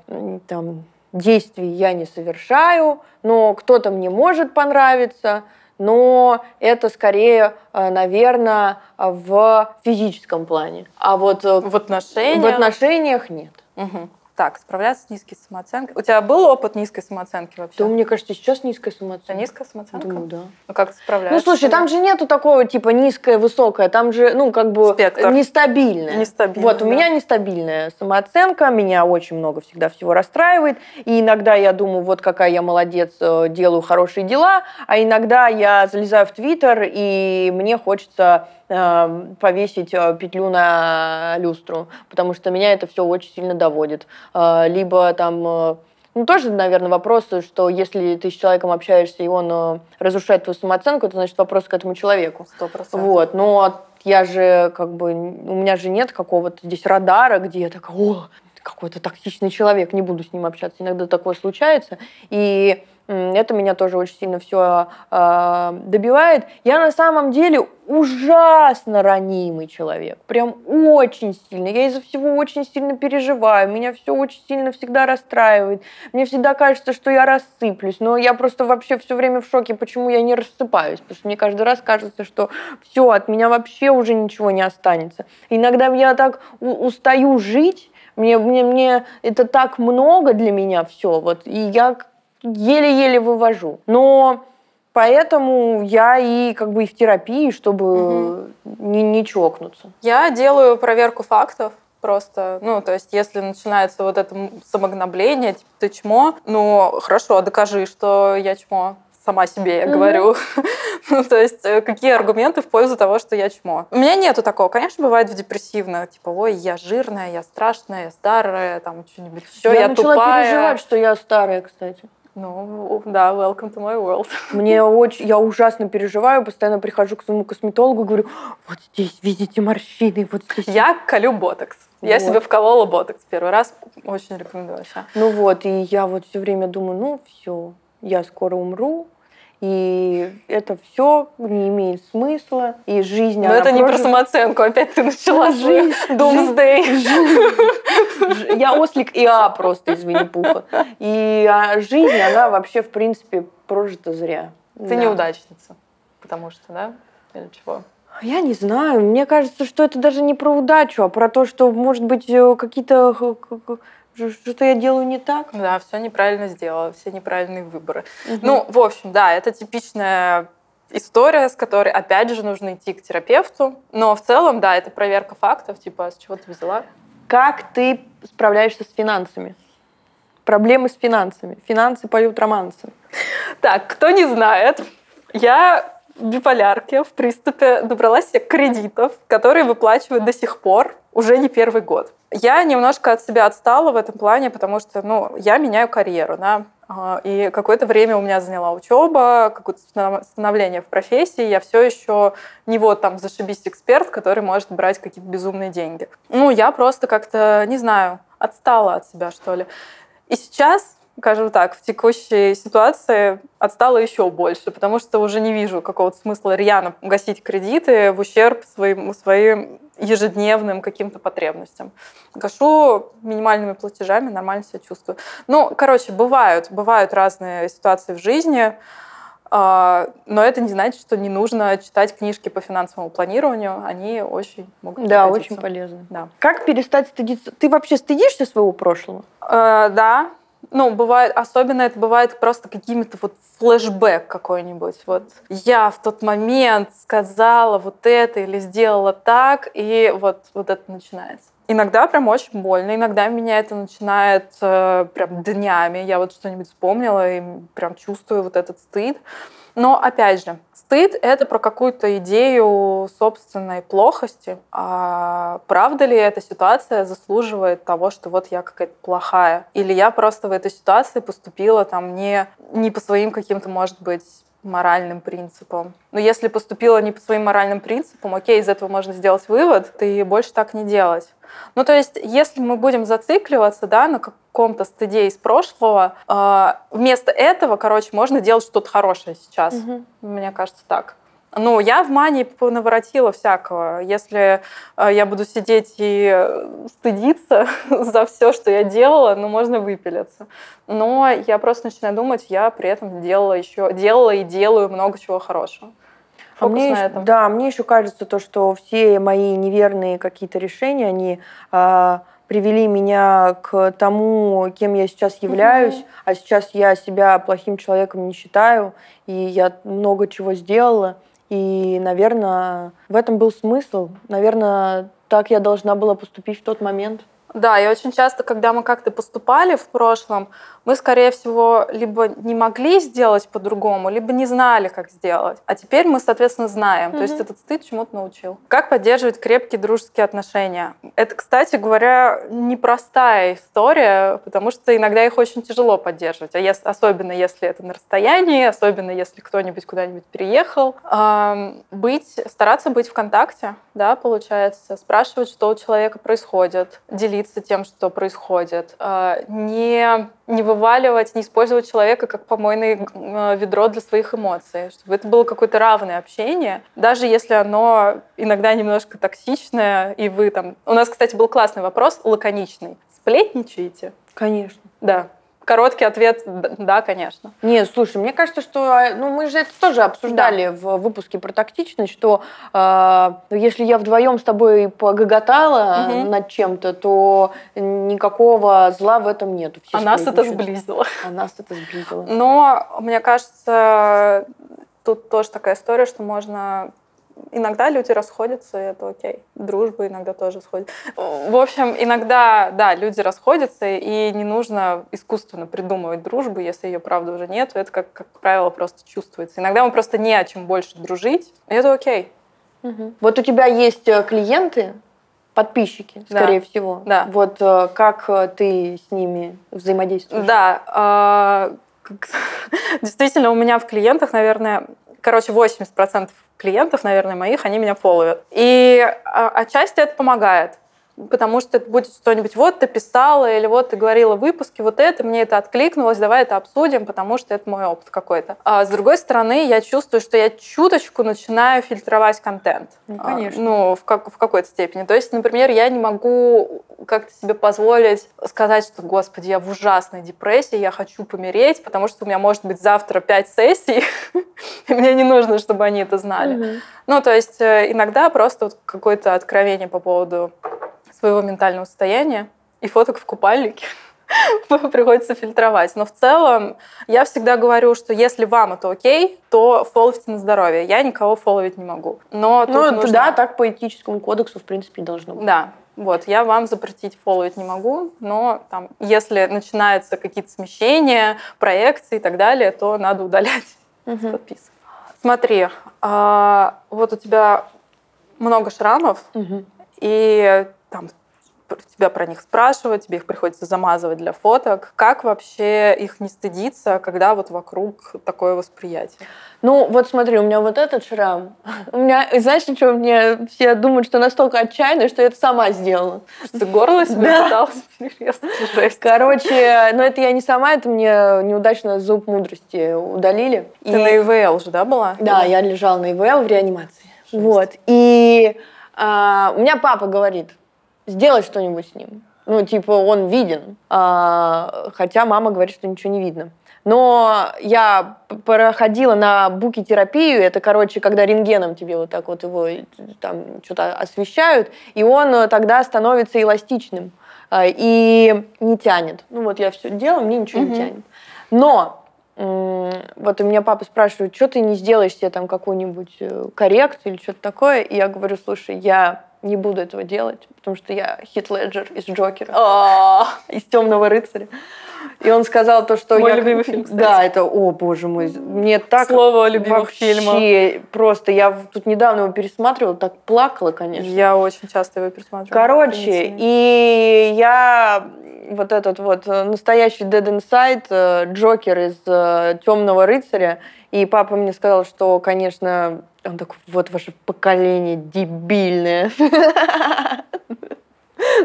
там действий я не совершаю, но кто-то мне может понравиться, но это скорее, э, наверное, в физическом плане. А вот э, в отношениях, в отношениях нет. Угу. Так, справляться с низкой самооценкой. У тебя был опыт низкой самооценки вообще? Да, мне кажется, сейчас низкая самооценка. Это низкая самооценка? Думаю, да. Ну, как справляешься? Ну, слушай, там же нету такого, типа, низкая, высокая. Там же, ну, как бы... Спектр. Нестабильная. Нестабильная, Вот, у да. меня нестабильная самооценка, меня очень много всегда всего расстраивает. И иногда я думаю, вот какая я молодец, э, делаю хорошие дела. А иногда я залезаю в Твиттер, и мне хочется э, повесить э, петлю на люстру, потому что меня это все очень сильно доводит. Э, либо там э, ну, тоже, наверное, вопрос, что если ты с человеком общаешься, и он э, разрушает твою самооценку, это значит вопрос к этому человеку. Сто процентов. Вот, но я же, как бы, у меня же нет какого-то здесь радара, где я такая, о, какой-то токсичный человек, не буду с ним общаться. Иногда такое случается. И это меня тоже очень сильно все э, добивает. Я на самом деле ужасно ранимый человек, прям очень сильно. Я из-за всего очень сильно переживаю, меня все очень сильно всегда расстраивает. Мне всегда кажется, что я рассыплюсь, но я просто вообще все время в шоке, почему я не рассыпаюсь, потому что мне каждый раз кажется, что все, от меня вообще уже ничего не останется. Иногда я так устаю жить, мне, мне, мне это так много для меня все, вот, и я еле-еле вывожу. Но поэтому я и как бы и в терапии, чтобы угу. не, не чокнуться. Я делаю проверку фактов просто, ну, то есть, если начинается вот это самогнобление, типа, ты чмо, ну, хорошо, докажи, что я чмо сама себе, я mm-hmm. говорю. ну, то есть, э, какие аргументы в пользу того, что я чмо? У меня нету такого. Конечно, бывает в депрессивно, типа, ой, я жирная, я страшная, я старая, там, что-нибудь еще, я, я начала тупая. переживать, что я старая, кстати. Ну, да, welcome to my world. Мне очень, я ужасно переживаю, постоянно прихожу к своему косметологу и говорю, вот здесь видите морщины, вот здесь. Я колю ботокс. Вот. Я себе вколола ботокс первый раз, очень рекомендую вообще. Ну вот, и я вот все время думаю, ну все, я скоро умру, и это все не имеет смысла, и жизнь... Но это не прожив... про самооценку, опять ты начала жизнь, Doomsday. Я ослик и А просто из Винни-Пуха. И а, жизнь, она вообще, в принципе, прожита зря. Ты да. неудачница, потому что, да? Или чего? Я не знаю. Мне кажется, что это даже не про удачу, а про то, что, может быть, э, какие-то что-то я делаю не так. Да, все неправильно сделала, все неправильные выборы. Угу. Ну, в общем, да, это типичная история, с которой, опять же, нужно идти к терапевту. Но в целом, да, это проверка фактов, типа, с чего ты взяла. Как ты справляешься с финансами? Проблемы с финансами. Финансы поют романсы. Так, кто не знает, я биполярке в приступе добралась себе кредитов, которые выплачивают до сих пор, уже не первый год. Я немножко от себя отстала в этом плане, потому что ну, я меняю карьеру. Да? И какое-то время у меня заняла учеба, какое-то становление в профессии. Я все еще не вот там зашибись эксперт, который может брать какие-то безумные деньги. Ну, я просто как-то, не знаю, отстала от себя, что ли. И сейчас скажем так, в текущей ситуации отстала еще больше, потому что уже не вижу какого-то смысла рьяно гасить кредиты в ущерб своим, своим ежедневным каким-то потребностям. Гашу минимальными платежами, нормально себя чувствую. Ну, короче, бывают, бывают разные ситуации в жизни, а, но это не значит, что не нужно читать книжки по финансовому планированию. Они очень могут Да, пригодиться. очень полезны. Да. Как перестать стыдиться? Ты вообще стыдишься своего прошлого? Э, да, ну, бывает, особенно это бывает просто какими-то вот флешбэк какой-нибудь. Вот я в тот момент сказала вот это или сделала так, и вот, вот это начинается. Иногда прям очень больно, иногда меня это начинает э, прям днями. Я вот что-нибудь вспомнила и прям чувствую вот этот стыд. Но опять же, стыд — это про какую-то идею собственной плохости. А правда ли эта ситуация заслуживает того, что вот я какая-то плохая? Или я просто в этой ситуации поступила там не, не по своим каким-то, может быть, моральным принципам. Но если поступила не по своим моральным принципам, окей, из этого можно сделать вывод, ты больше так не делать. Ну, то есть, если мы будем зацикливаться да, на каком-то стыде из прошлого, э, вместо этого, короче, можно делать что-то хорошее сейчас. Угу. Мне кажется, так. Ну, я в мании наворотила всякого. Если э, я буду сидеть и стыдиться за все, что я делала, ну, можно выпилиться. Но я просто начинаю думать, я при этом делала еще, делала и делаю много чего хорошего. а мне на этом. Да, мне еще кажется то, что все мои неверные какие-то решения, они э, привели меня к тому, кем я сейчас являюсь, mm-hmm. а сейчас я себя плохим человеком не считаю, и я много чего сделала. И, наверное, в этом был смысл. Наверное, так я должна была поступить в тот момент. Да, и очень часто, когда мы как-то поступали в прошлом, мы, скорее всего, либо не могли сделать по-другому, либо не знали, как сделать. А теперь мы, соответственно, знаем. Mm-hmm. То есть этот стыд чему-то научил. Как поддерживать крепкие дружеские отношения? Это, кстати говоря, непростая история, потому что иногда их очень тяжело поддерживать. А если, особенно если это на расстоянии, особенно если кто-нибудь куда-нибудь переехал. Эм, быть, стараться быть в контакте, да, получается, спрашивать, что у человека происходит, делиться тем, что происходит. Э, не не вываливать, не использовать человека как помойное э, ведро для своих эмоций, чтобы это было какое-то равное общение, даже если оно иногда немножко токсичное, и вы там... У нас, кстати, был классный вопрос, лаконичный. Сплетничаете? Конечно. Да. Короткий ответ – да, конечно. Нет, слушай, мне кажется, что ну, мы же это тоже обсуждали да. в выпуске про тактичность, что э, если я вдвоем с тобой погоготала угу. над чем-то, то никакого зла в этом. Все а нас это сблизило. А нас это сблизило. Но, мне кажется, тут тоже такая история, что можно иногда люди расходятся, и это окей. Дружба иногда тоже сходит. В общем, иногда, да, люди расходятся, и не нужно искусственно придумывать дружбу, если ее, правда, уже нет. Это, как, как правило, просто чувствуется. Иногда мы просто не о чем больше дружить, и это окей. Угу. Вот у тебя есть э, клиенты, подписчики, скорее да. всего. Да. Вот э, как э, ты с ними взаимодействуешь? Да. Действительно, у меня в клиентах, наверное, короче, 80% клиентов, наверное, моих, они меня фолловят. И а, отчасти это помогает потому что это будет что-нибудь, вот ты писала, или вот ты говорила в выпуске, вот это, мне это откликнулось, давай это обсудим, потому что это мой опыт какой-то. А с другой стороны, я чувствую, что я чуточку начинаю фильтровать контент. Ну, конечно. А, ну, в, как, в какой-то степени. То есть, например, я не могу как-то себе позволить сказать, что, господи, я в ужасной депрессии, я хочу помереть, потому что у меня может быть завтра пять сессий, и мне не нужно, чтобы они это знали. Ну, то есть э, иногда просто какое-то откровение по поводу своего ментального состояния и фоток в купальнике приходится фильтровать. Но в целом я всегда говорю, что если вам это окей, то фоловите на здоровье. Я никого фоловить не могу. Но ну, нужно... да, так по этическому кодексу, в принципе, должно быть. Да. Вот, я вам запретить фолловить не могу, но там, если начинаются какие-то смещения, проекции и так далее, то надо удалять угу. подписок. Смотри, а, вот у тебя много шрамов, угу. и там тебя про них спрашивают, тебе их приходится замазывать для фоток. Как вообще их не стыдиться, когда вот вокруг такое восприятие? Ну, вот смотри, у меня вот этот шрам. У меня, знаешь, что мне все думают, что настолько отчаянно, что я это сама сделала. Ты горло себе да. пыталась перерезать? Короче, но это я не сама, это мне неудачно зуб мудрости удалили. Ты и... на ИВЛ же, да, была? Да, я лежала на ИВЛ в реанимации. Жесть. Вот. И а, у меня папа говорит, сделай что-нибудь с ним. Ну, типа, он виден. А, хотя мама говорит, что ничего не видно. Но я проходила на буки-терапию, это, короче, когда рентгеном тебе вот так вот его там что-то освещают, и он тогда становится эластичным а, и не тянет. Ну вот я все делаю, мне ничего угу. не тянет. Но вот у меня папа спрашивает, что ты не сделаешь себе там какую-нибудь э, коррекцию или что-то такое, и я говорю, слушай, я не буду этого делать, потому что я Хит Леджер из Джокера, из Темного рыцаря. И он сказал то, что Мой я... любимый фильм, кстати. Да, это, о боже мой, мне так... Слово о любимых фильмах. просто, я тут недавно его пересматривала, так плакала, конечно. Я очень часто его пересматривала. Короче, и я вот этот вот настоящий Dead Inside, э, Джокер из э, Темного рыцаря, И папа мне сказал, что, конечно, он такой, вот ваше поколение дебильное.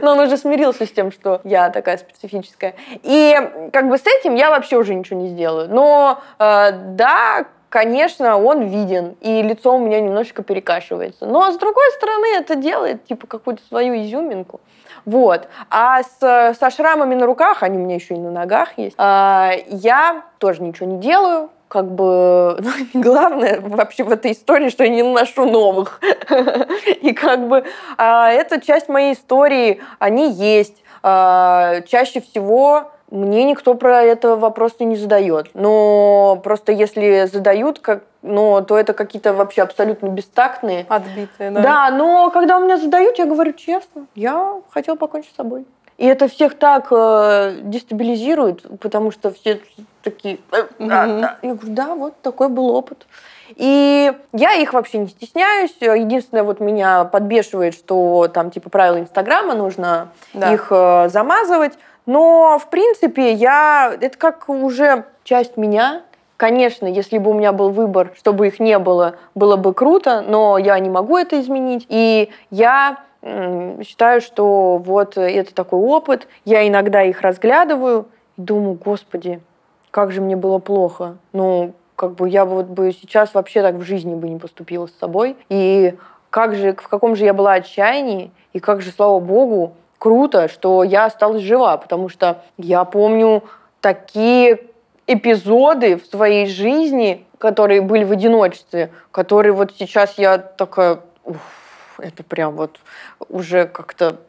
Но он уже смирился с тем, что я такая специфическая. И как бы с этим я вообще уже ничего не сделаю. Но э, да, конечно, он виден, и лицо у меня немножечко перекашивается. Но с другой стороны, это делает типа какую-то свою изюминку. Вот. А с, со шрамами на руках, они у меня еще и на ногах есть, э, я тоже ничего не делаю, как бы ну, главное вообще в этой истории, что я не наношу новых. И как бы а, эта часть моей истории, они есть. А, чаще всего мне никто про это вопрос не задает. Но просто если задают, как, но то это какие-то вообще абсолютно бестактные. Отбитые, да. Да, но когда у меня задают, я говорю честно, я хотела покончить с собой. И это всех так э, дестабилизирует, потому что все такие... «Э, да, да. Я говорю, да, вот такой был опыт. И я их вообще не стесняюсь. Единственное, вот меня подбешивает, что там типа правила Инстаграма нужно да. их э, замазывать. Но, в принципе, я... Это как уже часть меня. Конечно, если бы у меня был выбор, чтобы их не было, было бы круто, но я не могу это изменить. И я считаю, что вот это такой опыт. Я иногда их разглядываю и думаю, господи, как же мне было плохо. Ну, как бы я вот бы сейчас вообще так в жизни бы не поступила с собой. И как же, в каком же я была отчаянии, и как же, слава богу, круто, что я осталась жива, потому что я помню такие эпизоды в своей жизни, которые были в одиночестве, которые вот сейчас я такая, уф, это прям вот уже как-то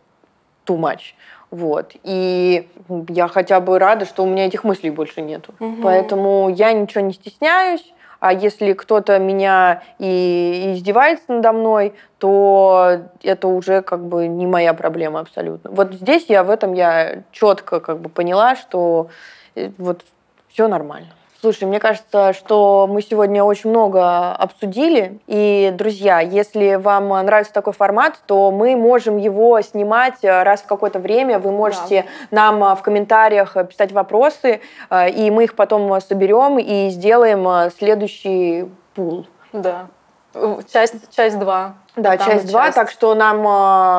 too much. Вот. И я хотя бы рада, что у меня этих мыслей больше нету. Угу. Поэтому я ничего не стесняюсь. А если кто-то меня и издевается надо мной, то это уже как бы не моя проблема абсолютно. Вот здесь я в этом я четко как бы поняла, что э, вот все нормально. Слушай, мне кажется, что мы сегодня очень много обсудили. И, друзья, если вам нравится такой формат, то мы можем его снимать раз в какое-то время. Вы можете да. нам в комментариях писать вопросы, э, и мы их потом соберем и сделаем следующий пул. Да. Часть, часть 2. Да, Там часть 2, так что нам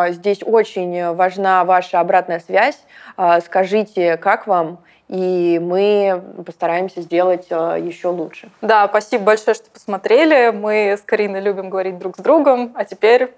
э, здесь очень важна ваша обратная связь. Э, скажите, как вам, и мы постараемся сделать э, еще лучше. Да, спасибо большое, что посмотрели. Мы с Кариной любим говорить друг с другом, а теперь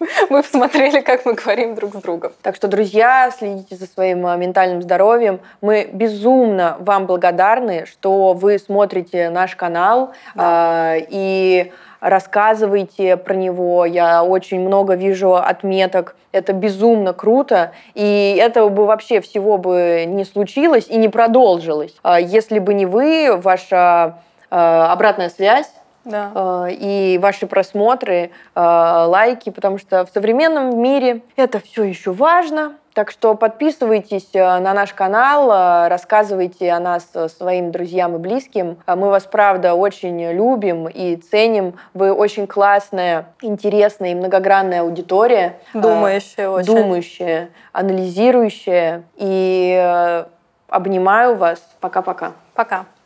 мы посмотрели, как мы говорим друг с другом. Так что, друзья, следите за своим э, ментальным здоровьем. Мы безумно вам благодарны, что вы смотрите наш канал. Да. Э, и рассказывайте про него. Я очень много вижу отметок. Это безумно круто. И этого бы вообще всего бы не случилось и не продолжилось, а если бы не вы, ваша а, обратная связь, да. А, и ваши просмотры, лайки, потому что в современном мире это все еще важно. Так что подписывайтесь э, на наш канал, э, рассказывайте о нас э, своим друзьям и близким. Мы вас, правда, очень любим и ценим. Вы очень классная, интересная и многогранная аудитория. Думающая очень. Думающая, анализирующая. И обнимаю вас. Пока-пока. Пока. -пока. Пока.